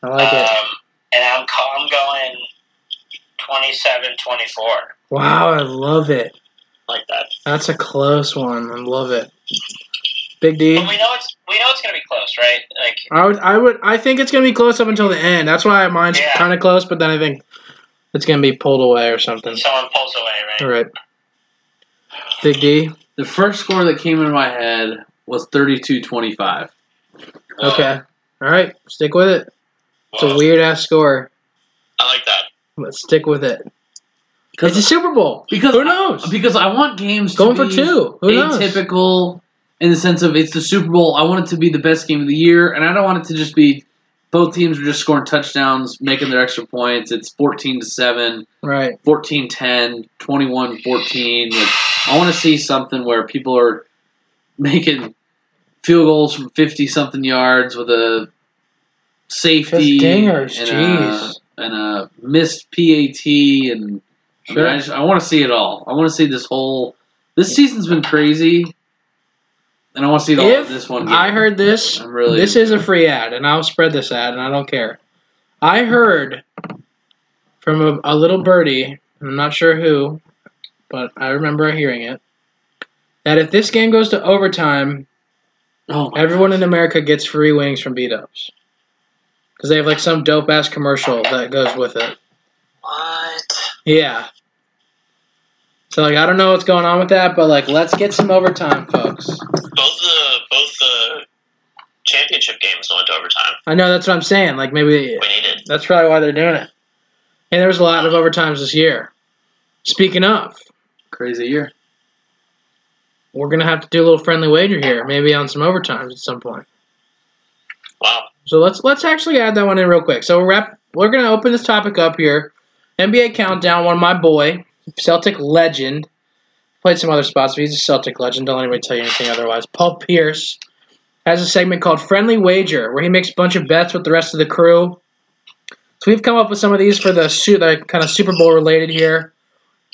I like it. Um, and I'm ca- I'm going 27-24. Wow, I love it. Like that. That's a close one. I love it. Big D. But we know it's we know it's gonna be close, right? Like I would, I would, I think it's gonna be close up until the end. That's why mine's Yeah. kind of close, but then I think it's gonna be pulled away or something. someone pulls away, right? All right. Big D. The first score that came into my head was 32-25. Whoa, Okay. All right. Stick with it. It's a weird ass score, I like that. but stick with it. It's a Super Bowl. because Who knows? because I want games to Going for two. Who knows? atypical in the sense of it's the Super Bowl. I want it to be the best game of the year, and I don't want it to just be both teams are just scoring touchdowns, making their extra points. It's 14 to 7, Right. 14 10, 21 14. Like, I want to see something where people are making field goals from 50 something yards with a safety Just dingers, and, jeez. A, and a missed PAT and I, mean, I, just, I want to see it all. I want to see this whole. This season's been crazy, and I want to see it all If this one game. I heard this, I'm really. this is a free ad, and I'll spread this ad, and I don't care. I heard from a, a little birdie, I'm not sure who, but I remember hearing it, that if this game goes to overtime, Oh everyone in America gets free wings from B-Dubs. Because they have like some dope ass commercial that goes with it. What? Yeah. So like I don't know what's going on with that, but like let's get some overtime, folks. Both the both the championship games went to overtime. I know that's what I'm saying. Like maybe We needed. That's probably why they're doing it. And there was a lot of overtimes this year. Speaking of, crazy year. we're gonna have to do a little friendly wager here, maybe on some overtimes at some point. Wow. So let's let's actually add that one in real quick. So we're wrap, we're gonna open this topic up here. NBA countdown. One of my boy, Celtic legend, played some other spots, but he's a Celtic legend. Don't let anybody tell you anything otherwise. Paul Pierce has a segment called Friendly Wager, where he makes a bunch of bets with the rest of the crew. So we've come up with some of these for the kind of Super Bowl related here,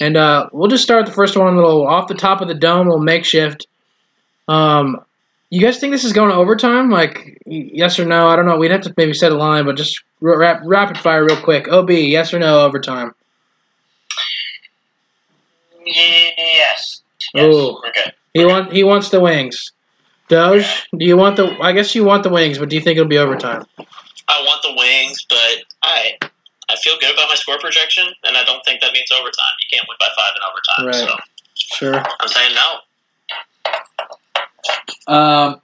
and uh, we'll just start the first one, a little off the top of the dome, a little makeshift. Um, you guys think this is going to overtime? Like, yes or no? I don't know. We'd have to maybe set a line, but just rap- rapid fire real quick. Ob, yes or no? Overtime. Ye- Yes. Yes. Ooh. We're good. He want he wants the wings. Doge, do you want the? I guess you want the wings, but do you think it'll be overtime? I want the wings, but I I feel good about my score projection, and I don't think that means overtime. You can't win by five in overtime. Right. So Sure. I'm saying no. Um,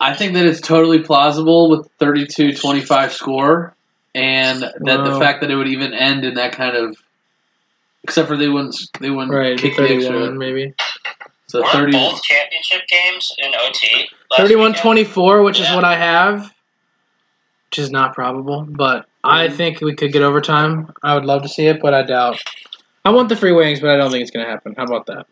I think that it's totally plausible with 32-25 score, and that the fact that it would even end in that kind of, except for they wouldn't they wouldn't Right. kick the extra. Thirty-one, maybe. So Weren't 30, both championship games in OT? 31-24, which is what I have, which is not probable, but I think we could get overtime. I would love to see it, but I doubt. I want the free wings, but I don't think it's going to happen. How about that?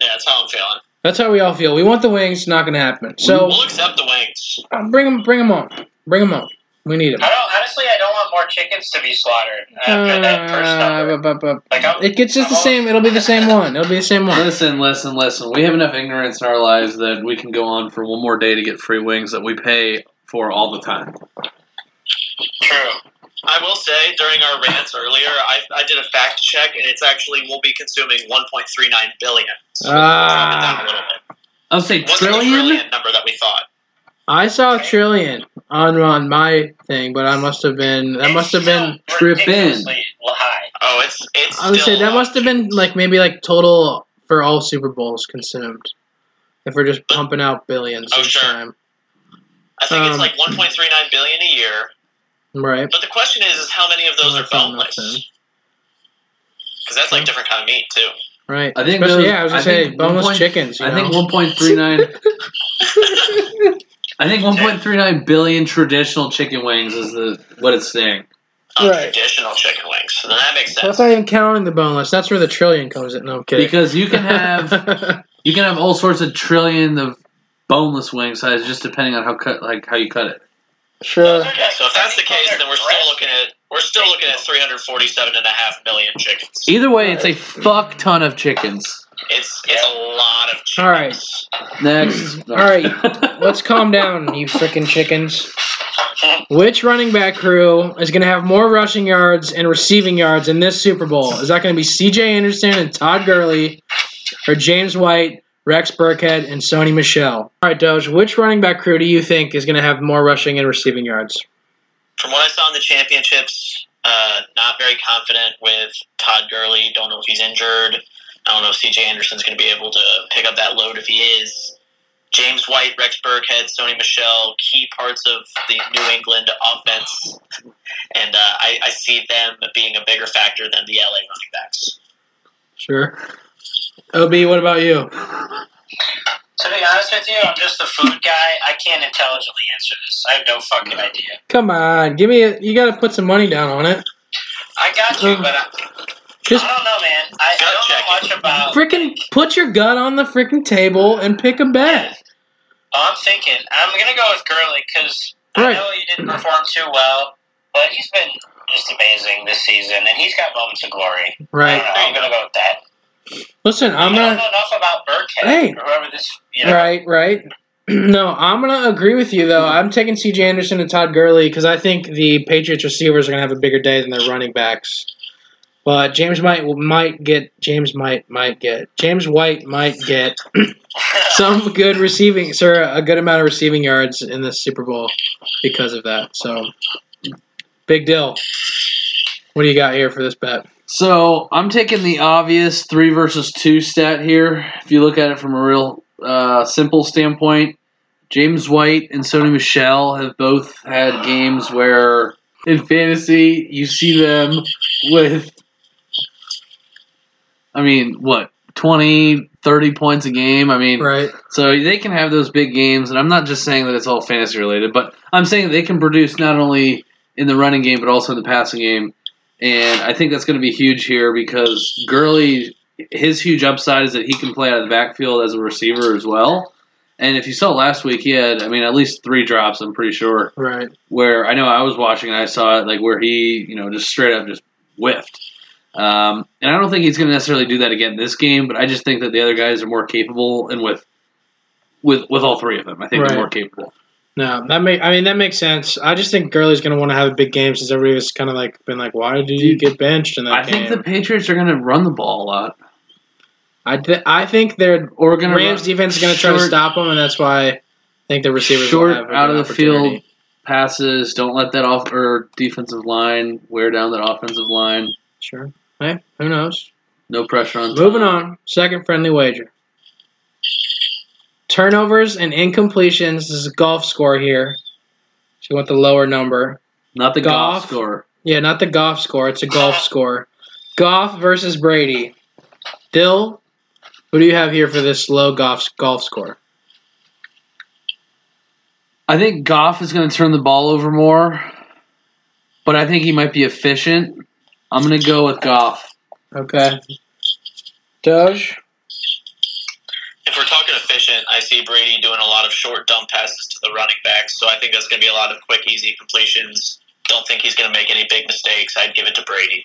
Yeah, that's how I'm feeling. That's how we all feel. We want the wings, not going to happen. So We'll accept the wings. uh, bring them, bring them on, bring them on. We need them. I don't honestly. I don't want more chickens to be slaughtered after that first Uh, number. bu- bu- bu- Like, it gets just the I'm same. It'll be the same one. It'll be the same one. Listen, listen, listen. We have enough ignorance in our lives that we can go on for one more day to get free wings that we pay for all the time. True. I will say during our rants earlier, I, I did a fact check, and it's actually we'll be consuming 1.39 billion. So we'll drop it down a Ah. I'll say It wasn't the trillion. trillion number that we thought. I saw a trillion on on my thing, but I must have been. That It's must have been. tripping. high. Oh, it's it's. I would say that must have been like maybe like total for all Super Bowls consumed. If we're just pumping out billions Oh, each sure. time, I think it's um, like 1.39 billion a year. right? But the question is, is how many of those are that's not boneless? Because that's like different kind of meat too. Right. I think those- yeah, I was gonna I say boneless 1. chickens. You I think 1.39. I think 1.39 billion traditional chicken wings is the what it's saying. Oh, on Right. traditional chicken wings. So then that makes sense. that's not even counting the boneless. That's where the trillion comes in. No I'm kidding. Because you can have you can have all sorts of trillion of boneless wing size just depending on how cut like how you cut it. sure. Those are Yeah, so if that's the case, then we're still looking at we're still looking at 347 and a half million chickens. Either way, it's a fuck ton of chickens. It's it's a lot of chickens. All right. Next. All right. Let's calm down, you freaking chickens. Which running back crew is going to have more rushing yards and receiving yards in this Super Bowl? Is that going to be C.J. Anderson and Todd Gurley, or James White, Rex Burkhead, and Sony Michel? All right, Doge. Which running back crew do you think is going to have more rushing and receiving yards? From what I saw in the championships, uh, not very confident with Todd Gurley. Don't know if he's injured. I don't know if CJ Anderson's going to be able to pick up that load if he is. James White, Rex Burkhead, Sony Michel, key parts of the New England offense. And uh, I, I see them being a bigger factor than the LA running backs. Sure. OB, what about you? To be honest with you, I'm just a food guy. I can't intelligently answer this. I have no fucking idea. Come on, give me a. You got to put some money down on it. I got you, but I, Just I don't know, man. I, I don't know checking. much about. freaking put your gut on the freaking table and pick a bet. Oh, I'm thinking I'm gonna go with Gurley because Right. I know he didn't perform too well, but he's been just amazing this season, and he's got moments of glory. I Right. don't know. I'm gonna go with that. Listen, I'm I don't gonna. know enough about Burkhead Hey. whoever this. You know, Right, right. No, I'm gonna agree with you though. I'm taking C.J. Anderson and Todd Gurley because I think the Patriots receivers are gonna have a bigger day than their running backs. But James might might get James might might get James White might get some good receiving, sir, a good amount of receiving yards in the Super Bowl because of that. So big deal. What do you got here for this bet? So I'm taking the obvious three versus two stat here. If you look at it from a real uh, simple standpoint, James White and Sony Michel have both had games where in fantasy you see them with, I mean, what, 20, 30 points a game? I mean, Right. so they can have those big games, and I'm not just saying that it's all fantasy related, but I'm saying they can produce not only in the running game but also in the passing game. And I think that's going to be huge here because Gurley, his huge upside is that he can play out of the backfield as a receiver as well. And if you saw last week, he had, I mean, at least three drops. I'm pretty sure. Right. Where I know I was watching and I saw it, like where he, you know, just straight up just whiffed. Um, and I don't think he's going to necessarily do that again this game, but I just think that the other guys are more capable, and with with with all three of them, I think Right. they're more capable. No, that make I mean that makes sense. I just think Gurley's going to want to have a big game since everybody's kind of like been like, why did you get benched in that I game? think the Patriots are going to run the ball a lot, I th- I think their or going to Rams defense is going to try to stop them, and that's why I think the receivers short will have a out of the field passes. Don't let that off or defensive line wear down that offensive line. Sure. Hey, who knows? No pressure on. Moving Tom. on. Second friendly wager. Turnovers and incompletions. This is a golf score here. So you want the lower number. Not the golf, Goff. score. Yeah, not the golf score. It's a golf score. Goff versus Brady. Dill, who do you have here for this low golf golf score? I think Goff is going to turn the ball over more, but I think he might be efficient. I'm going to go with Goff. Okay. Doge. If we're talking efficient, I see Brady doing a lot of short dump passes to the running backs. So I think that's going to be a lot of quick, easy completions. don't think he's going to make any big mistakes. I'd give it to Brady.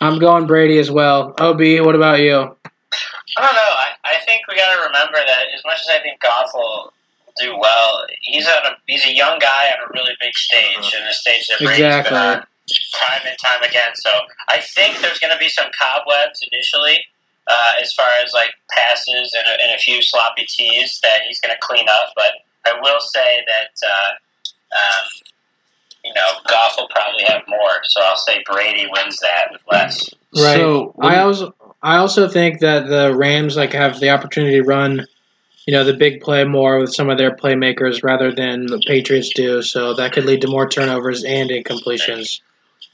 I'm going Brady as well. Ob, what about you? I don't know. I, I think we got to remember that as much as I think Goff will do well, he's on a he's a young guy on a really big stage, uh-huh. and a stage that Brady's Exactly. been on time and time again. So I think there's going to be some cobwebs initially, uh, as far as like passes and a, and a few sloppy tees that he's going to clean up. But I will say that uh, um, you know Goff will probably have more. So I'll say Brady wins that with less. Right. So, I also I also think that the Rams like have the opportunity to run, you know, the big play more with some of their playmakers rather than the Patriots do. So that could lead to more turnovers and incompletions,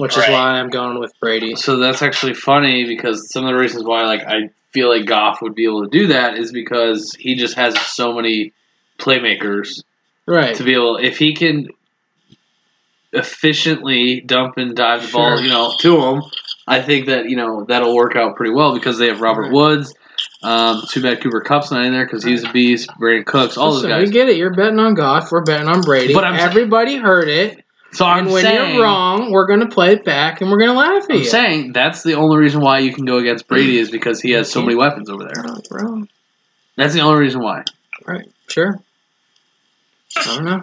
which is why I'm going with Brady. So that's actually funny because some of the reasons why like I feel like Goff would be able to do that is because he just has so many playmakers Right. to be able if he can efficiently dump and dive the ball, you know, to him, I think that you know that'll work out pretty well because they have Robert Right. Woods. Um, too bad Cooper Kupp's not in there because he's a beast. Brandin Cooks, all Listen, those guys. we get it. You're betting on Goff. We're betting on Brady. But I'm sa- Everybody heard it. So I'm when saying, you're wrong, we're going to play it back and we're going to laugh at I'm you. saying that's the only reason why you can go against Brady is because he has so many weapons over there. Bro. That's the only reason why. Right. Sure. I don't know.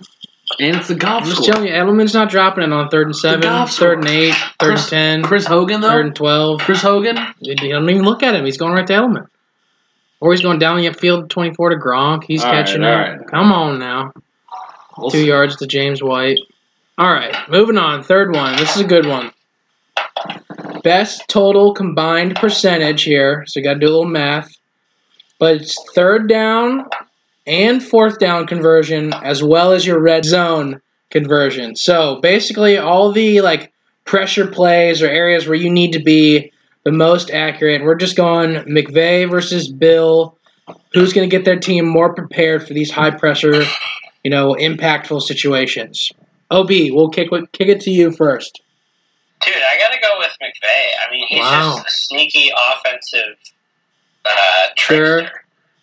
And it's the golf I'm just score. telling you, Edelman's not dropping it on third and seven, golf third and eight, third Chris- and ten, Chris Hogan though. third and twelve. Chris Hogan. You don't even look at him. He's going right to Edelman. Or he's going down the field 24 to Gronk. He's All right, catching all it. right. Come on now. We'll Two see. yards to James White. All right, moving on. Third one. This is a good one. Best total combined percentage here. So you got to do a little math. But it's third down and fourth down conversion, as well as your red zone conversion. So basically, all the like pressure plays or areas where you need to be the most accurate. We're just going McVay versus Bill. Who's going to get their team more prepared for these high pressure, you know, impactful situations? Ob, we'll kick kick it to you first. Dude, I gotta go with McVay. I mean, he's Wow. just a sneaky offensive uh, Sure.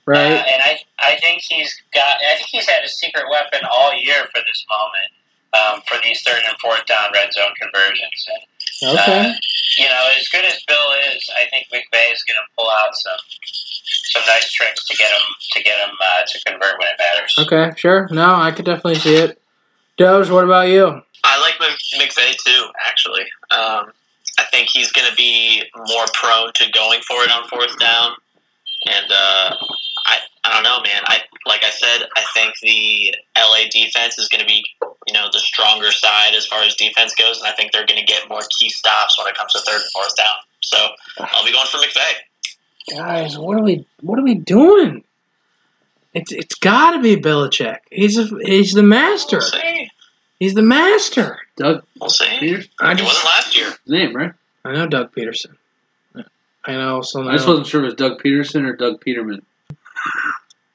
Right? Uh, and I, I think he's got. I think he's had a secret weapon all year for this moment, um, for these third and fourth down red zone conversions. And, okay. uh, you know, as good as Bill is, I think McVay is going to pull out some some nice tricks to get him to get him uh, to convert when it matters. Okay. Sure. No, I could definitely see it. Doge, what about you? I like Mc- McVay too. Actually, um, I think he's going to be more prone to going for it on fourth down, and uh, I I don't know, man. I like I said, I think the LA defense is going to be you know the stronger side as far as defense goes, and I think they're going to get more key stops when it comes to third and fourth down. So I'll be going for McVay. Guys, what are we what are we doing? It's it's got to be Belichick. He's a, he's the master. We'll see. He's the master. Doug We'll see. Peters. I It wasn't just last year. His name, right? I know Doug Peterson. I know so I just wasn't sure if it was Doug Peterson or Doug Peterman.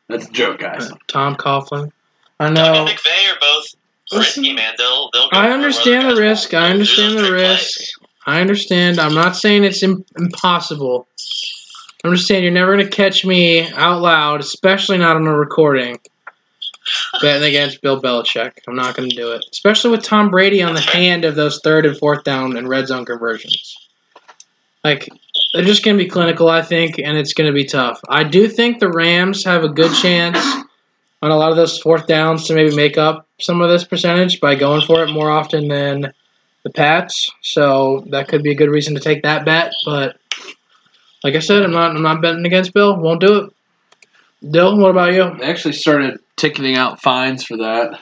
That's a joke, guys. Uh, Tom Coughlin. I Doug know. and McVay are both Listen, risky, man. They'll they'll. Go I understand the risk. I understand the risk. plays. I understand. I'm not saying it's Im- impossible. I'm just saying you're never going to catch me out loud, especially not on a recording, betting against Bill Belichick. I'm not going to do it, especially with Tom Brady on the hand of those third and fourth down and red zone conversions. Like they're just going to be clinical, I think, and it's going to be tough. I do think the Rams have a good chance on a lot of those fourth downs to maybe make up some of this percentage by going for it more often than the Pats. So that could be a good reason to take that bet. But like I said, I'm not I'm not betting against Bill. Won't do it. Dill, what about you? They actually started ticketing out fines for that,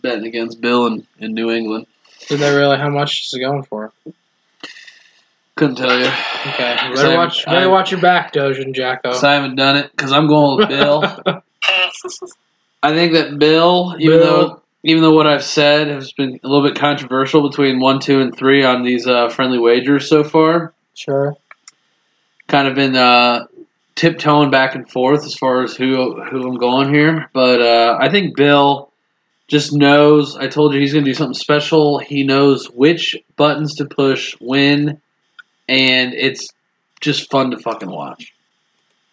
betting against Bill in, in New England. Did they really? How much is it going for? Couldn't tell you. Okay, better watch. Better watch your back, Doge and Jacko. So I haven't done it because I'm going with Bill. I think that Bill, even Bill. though even though what I've said has been a little bit controversial between one, two, and three on these uh, friendly wagers so far, sure. Kind of been uh, tiptoeing back and forth as far as who who I'm going here. But uh, I think Bill just knows. I told you he's going to do something special. He knows which buttons to push when, and it's just fun to fucking watch.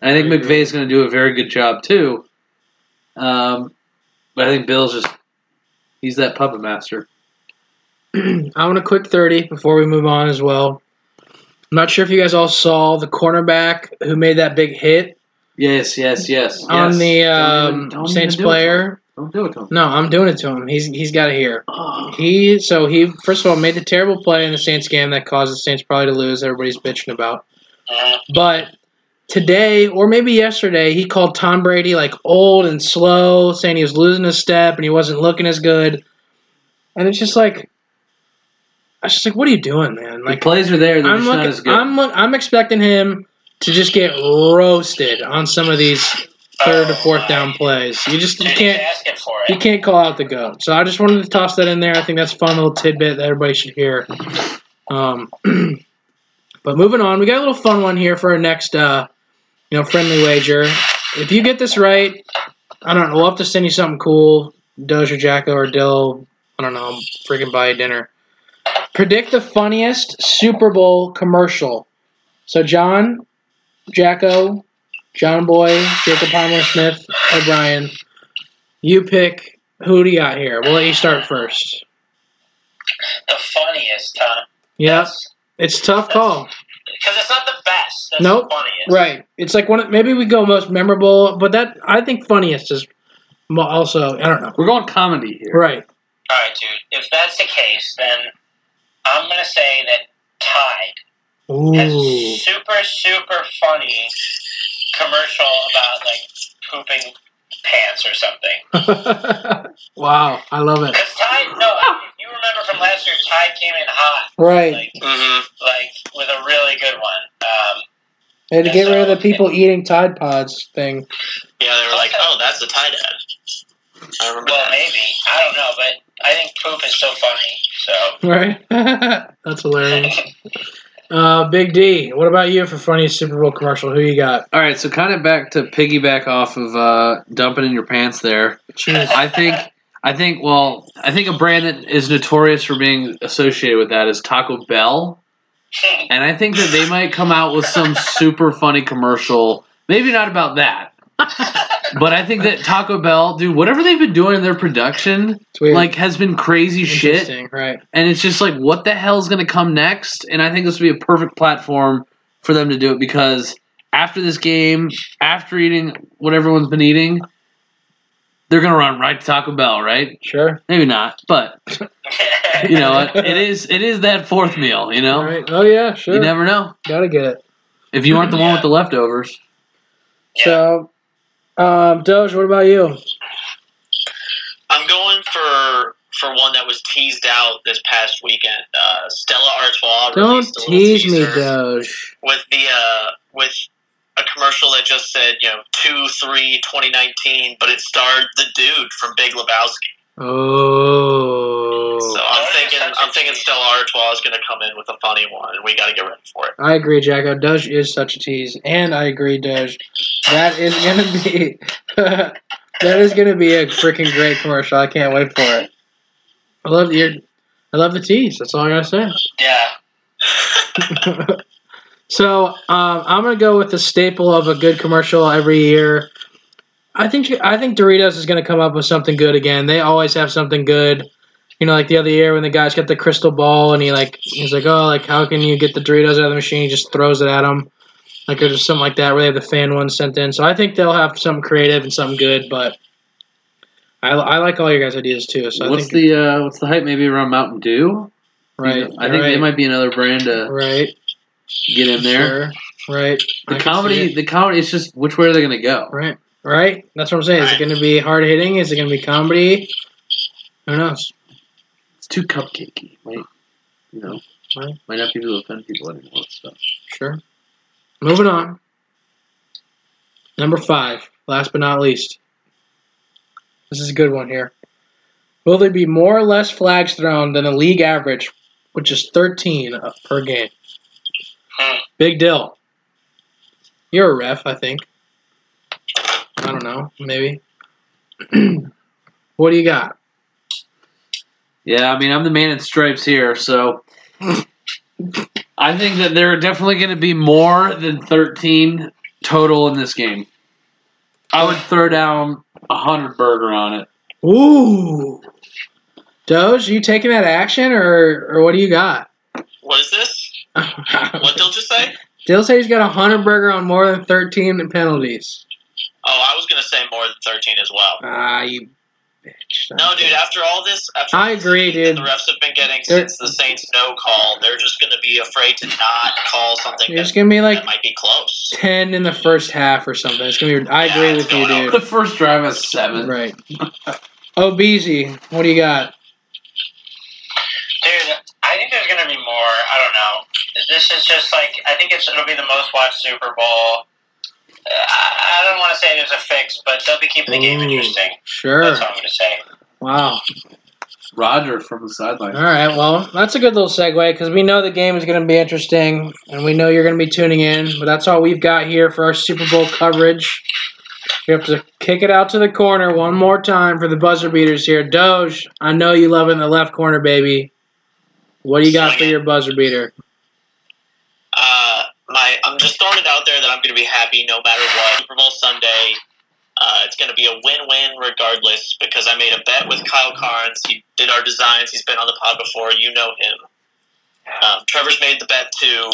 And I think I is going to do a very good job too. Um, but I think Bill's just he's that puppet master. I want a quick 30 before we move on as well. I'm not sure if you guys all saw the cornerback who made that big hit Yes, yes, yes. on yes. the Don't um, even- don't Saints even do it to him. player. Don't do it to him. No, I'm doing it to him. He's he's got to hear. Oh. He so he first of all made the terrible play in the Saints game that caused the Saints probably to lose. Everybody's bitching about. But today or maybe yesterday, he called Tom Brady like old and slow, saying he was losing his step and he wasn't looking as good. And it's just like, I was just like, what are you doing, man? The Like, plays are there. They're I'm just not looking, as good. I'm look, I'm expecting him to just get roasted on some of these third to Oh, fourth my. down plays. You just you can't. he's asking You can't call out the goat. So I just wanted to toss that in there. I think that's a fun little tidbit that everybody should hear. Um, but moving on, we got a little fun one here for our next, uh, you know, friendly wager. If you get this right, I don't know. We'll have to send you something cool, Doge or Jacko or Dill. I don't know. Freaking buy you dinner. Predict the funniest Super Bowl commercial. So John, Jacko, John Boy, Jacob Palmer Smith, O'Brien. You pick who do you got here? We'll let you start first. The funniest, huh? Yep. It's a tough call. Because it's not the best. That's Nope. the funniest. Right. It's like one of- maybe we go most memorable, but that I think funniest is mo- also I don't know. We're going comedy here. Right. All right, dude. If that's the case, then I'm gonna say that Tide has Ooh. a super super funny commercial about like pooping pants or something. wow, I love it. Because Tide, no, if you remember from last year, Tide came in hot, Right. like Mm-hmm. like with a really good one. Um, They had to get rid of the people eating Tide Pods thing. Yeah, they were like, "Oh, that's the Tide dad." I remember well, that. maybe I don't know, but I think poop is so funny. So Right. That's hilarious. Uh, Big D, what about you for funniest Super Bowl commercial? Who you got? All right, so kind of back to piggyback off of uh, dumping in your pants there. Jeez. I think I think well, I think a brand that is notorious for being associated with that is Taco Bell. And I think that they might come out with some super funny commercial. Maybe not about that. But I think that Taco Bell, dude, whatever they've been doing in their production, like has been crazy shit. Right? And it's just like, what the hell's gonna come next? And I think this would be a perfect platform for them to do it because after this game, after eating what everyone's been eating, they're gonna run right to Taco Bell, right? Sure. Maybe not, but you know, what? it is it is that fourth meal. You know, All right. Oh yeah, sure. you never know Gotta get it. if you aren't the one with the leftovers. So, um, Doge, what about you? I'm going for for one that was teased out this past weekend. Uh, Stella Artois Don't released a little tease me, Doge. with the uh, with a commercial that just said you know two three 2019, but it starred the dude from Big Lebowski. Oh, So I'm thinking such a I'm thinking. Stella Artois is going to come in with a funny one, and we got to get ready for it. I agree, Jacko. Doge is such a tease, and I agree, Doge. That is gonna be that is gonna be a freaking great commercial. I can't wait for it. I love your, I love the tease. That's all I gotta say. yeah. So um, I'm gonna go with the staple of a good commercial every year. I think I think Doritos is gonna come up with something good again. They always have something good. You know, like the other year when the guy's got the crystal ball and he like he's like, oh, like how can you get the Doritos out of the machine? He just throws it at him. Like there's just something like that where they have the fan one sent in. So I think they'll have something creative and something good. But I, I like all your guys' ideas too. So what's I think the uh, what's the hype? Maybe around Mountain Dew. right. I think right, they might be another brand to right get in there. Sure, right. The see comedy, the comedy. It's just which way are they going to go? Right. Right? That's what I'm saying. Is it going to be hard hitting? Is it going to be comedy? Who knows? It's too cupcakey. Might you know? Right. Might not be able to offend people anymore. So. Sure. Moving on. Number five, last but not least. This is a good one here. Will there be more or less flags thrown than the league average, which is 13 per game? Hmm. Big deal. You're a ref, I think. I don't know. Maybe. what do you got? Yeah, I mean, I'm the man in stripes here, so I think that there are definitely going to be more than 13 total in this game. I would throw down a hundred burger on it. Ooh. Doge, you taking that action or or what do you got? What is this? What did just say? Dill say he's got a hundred burger on more than thirteen penalties. Oh, I was gonna say more than thirteen as well. Ah, you bitch. No, dude. After all this, after I agree, heat that dude. The refs have been getting They're- since the Saints no call. They're just gonna be afraid to not call something You're that, just gonna be like that might be close. ten in the first half or something. It's gonna be. I Yeah, agree with you, dude. The first drive was seven. Right. Oh, BZ, what do you got? Dude, I think there's gonna be more. I don't know. This is just like I think it's it'll be the most watched Super Bowl. Uh, I, I don't want to say there's a fix, but they'll be keeping the game interesting. Sure. That's all I'm gonna say. Wow. Roger from the sideline. All right. Well, that's a good little segue because we know the game is going to be interesting, and we know you're going to be tuning in. But that's all we've got here for our Super Bowl coverage. We have to kick it out to the corner one more time for the buzzer beaters here. Doge, I know you love it in the left corner, baby. What do you got for your buzzer beater? Uh, my, I'm just throwing it out there that I'm going to be happy no matter what. Super Bowl Sunday, uh, it's going to be a win-win regardless because I made a bet with Kyle Carnes. He did our designs. He's been on the pod before. You know him. Um, Trevor's made the bet too.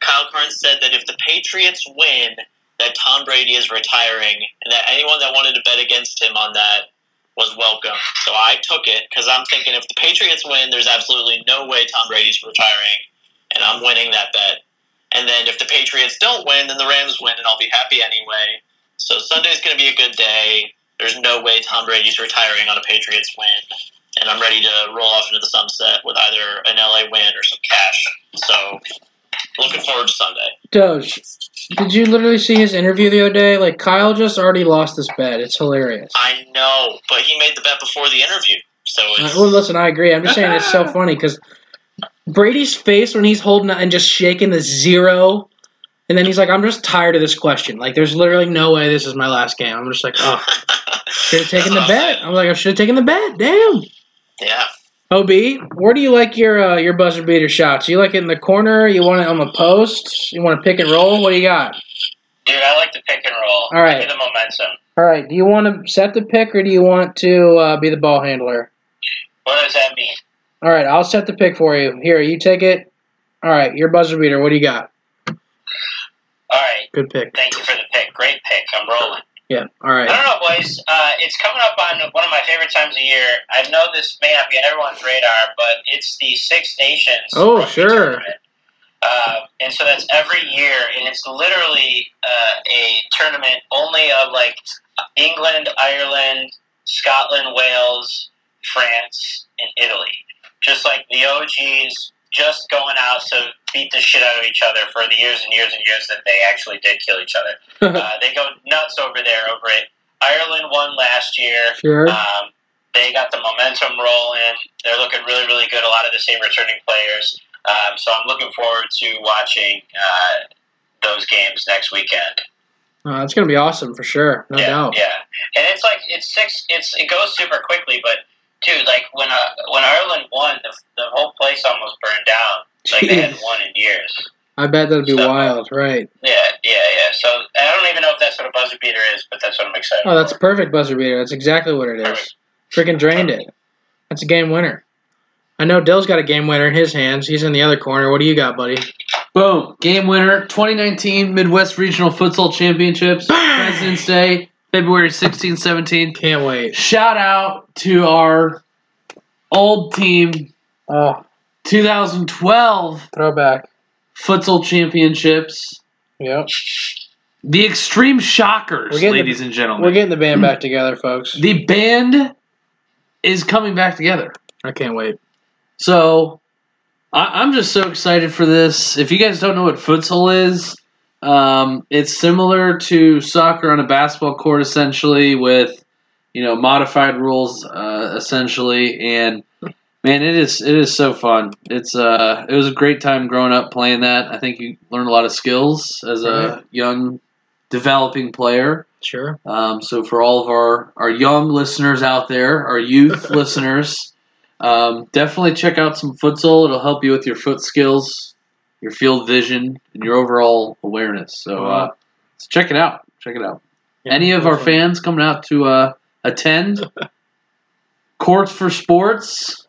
Kyle Carnes said that if the Patriots win, that Tom Brady is retiring, and that anyone that wanted to bet against him on that was welcome. So I took it because I'm thinking if the Patriots win, there's absolutely no way Tom Brady's retiring, and I'm winning that bet. And then if the Patriots don't win, then the Rams win, and I'll be happy anyway. So Sunday's going to be a good day. There's no way Tom Brady's retiring on a Patriots win, and I'm ready to roll off into the sunset with either an LA win or some cash. So looking forward to Sunday. Doge, did you literally see his interview the other day? Like, Kyle just already lost his bet. It's hilarious. I know, but he made the bet before the interview, so Uh, it's Well, listen, I agree. I'm just saying it's so funny because Brady's face when he's holding up and just shaking the zero, and then he's like, "I'm just tired of this question. Like, there's literally no way this is my last game." I'm just like, "Oh, should have taken the That's what I'm bet." I'm like, "I should have taken the bet." Damn. Yeah. Ob, where do you like your uh, your buzzer beater shots? You like it in the corner? You want it on the post? You want to pick and roll? What do you got? Dude, I like the pick and roll. All right. The momentum. All right. Do you want to set the pick or do you want to uh, be the ball handler? What does that mean? All right, I'll set the pick for you. Here, you take it. All right, your buzzer beater. What do you got? All right. Good pick. Thank you for the pick. Great pick. I'm rolling. Yeah. All right. I don't know, boys. Uh, it's coming up on one of my favorite times of year. I know this may not be on everyone's radar, but it's the Six Nations. Oh, sure. tournament. Uh, and so that's every year, and it's literally uh, a tournament only of like England, Ireland, Scotland, Wales, France, and Italy. Just like the OGs, just going out to beat the shit out of each other for the years and years and years that they actually did kill each other. Uh, they go nuts over there over it. Ireland won last year. Sure. Um, they got the momentum rolling. They're looking really, really good. A lot of the same returning players. Um, so I'm looking forward to watching uh, those games next weekend. Uh, it's gonna be awesome for sure, no yeah, doubt. yeah. And it's like it's six. It's it goes super quickly, but dude, like when uh, when Ireland won, the, the whole place almost burned down. Like they hadn't won in years. I bet that'd be So- wild, right? Yeah, yeah, yeah. So I don't even know if that's what a buzzer beater is, but that's what I'm excited. Oh, that's a perfect buzzer beater. That's exactly what it is. Freaking drained it. That's a game winner. I know Dill's got a game winner in his hands. He's in the other corner. What do you got, buddy? Boom. Game winner 2019 Midwest Regional Futsal Championships. Bang! President's Day, February 16th, 17th. Can't wait. Shout out to our old team, ah. Oh, 2012 throwback. Futsal Championships. Yep. The Extreme Shockers, We're the- ladies and gentlemen. We're getting the band back together, folks. the band is coming back together. I can't wait. So I, I'm just so excited for this. If you guys don't know what futsal is, um, it's similar to soccer on a basketball court, essentially, with you know modified rules, uh, essentially. And man, it is it is so fun. It's uh, it was a great time growing up playing that. I think you learn a lot of skills as a young developing player. Sure. Um, so for all of our, our young listeners out there, our youth listeners, um, definitely check out some futsal. It'll help you with your foot skills, your field vision, and your overall awareness. So, uh, so check it out. Check it out. Yeah, Any of our fans coming out to uh, attend Courts for Sports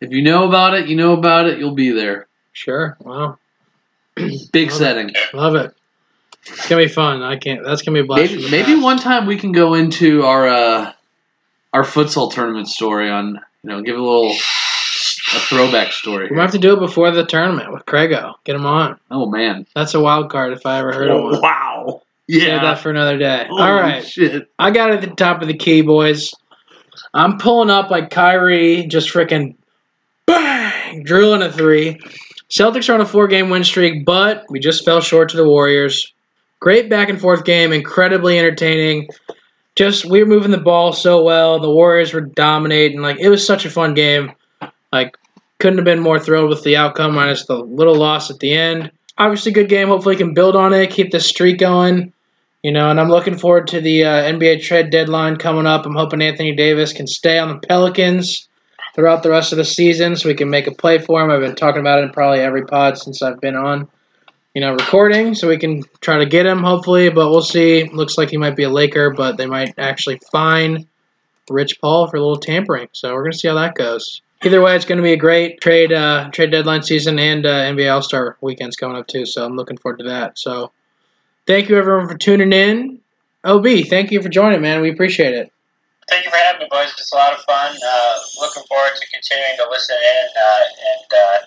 If you know about it, you know about it. You'll be there. Sure. Wow. Big Love setting. Love it. It's gonna be fun. I can't. That's gonna be a blast. Maybe maybe one time we can go into our uh, our futsal tournament story on you know give a little a throwback story. We might have to do it before the tournament with Craigo. Get him on. Oh man! That's a wild card if I ever heard of oh, one. wow! Yeah. Save that for another day. Holy All right. Shit. I got it at the top of the key, boys. I'm pulling up like Kyrie, just freaking bang, drilling a three. Celtics are on a four game win streak, but we just fell short to the Warriors. Great back and forth game, incredibly entertaining. Just we were moving the ball so well. The Warriors were dominating. Like it was such a fun game. Like couldn't have been more thrilled with the outcome, minus the little loss at the end. Obviously, good game. Hopefully, can build on it, keep this streak going. You know, and I'm looking forward to the uh, NBA trade deadline coming up. I'm hoping Anthony Davis can stay on the Pelicans throughout the rest of the season so we can make a play for him. I've been talking about it in probably every pod since I've been on, you know, recording, so we can try to get him hopefully, but we'll see. Looks like he might be a Laker, but they might actually fine Rich Paul for a little tampering. So we're going to see how that goes. Either way, it's going to be a great trade uh, trade deadline season and uh, NBA All Star weekends coming up too. So I'm looking forward to that. So thank you everyone for tuning in. Ob, thank you for joining, man. We appreciate it. Thank you for having me, boys. It's a lot of fun. Uh, looking forward to continuing to listen in. Uh, and, uh,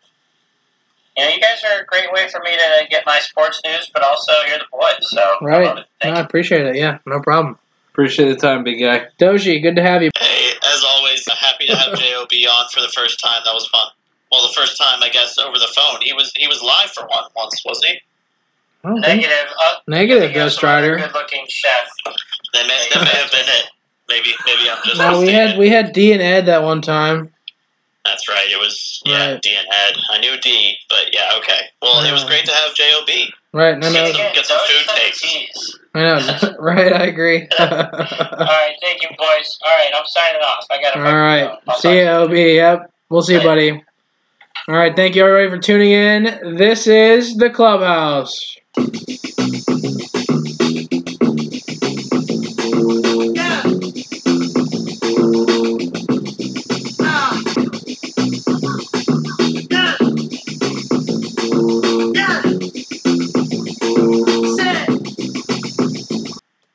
you know, you guys are a great way for me to get my sports news, but also you're the boys. So, I love Right. it. No, I appreciate it. Yeah, no problem. Appreciate the time, big guy. Doji, good to have you. Hey, as always, I'm happy to have Job on for the first time. That was fun. Well, the first time, I guess, over the phone. He was he was live for one once, wasn't he? I Negative. Uh, Negative, Ghost Rider. Good-looking chef. That may, that may have been it. Maybe maybe I'm just. No, we mistaken. had we had D and Ed that one time. That's right. It was yeah, Right. D and Ed. I knew D, but yeah, okay. Well, it was great to have Job. Right, no, no, Yeah. get some food are takes. I know. Right, I agree. All right, thank you, boys. All right, I'm signing off. I got to. All right, see you, Ob. Yep, we'll see you, buddy. All right, thank you everybody for tuning in. This is the clubhouse.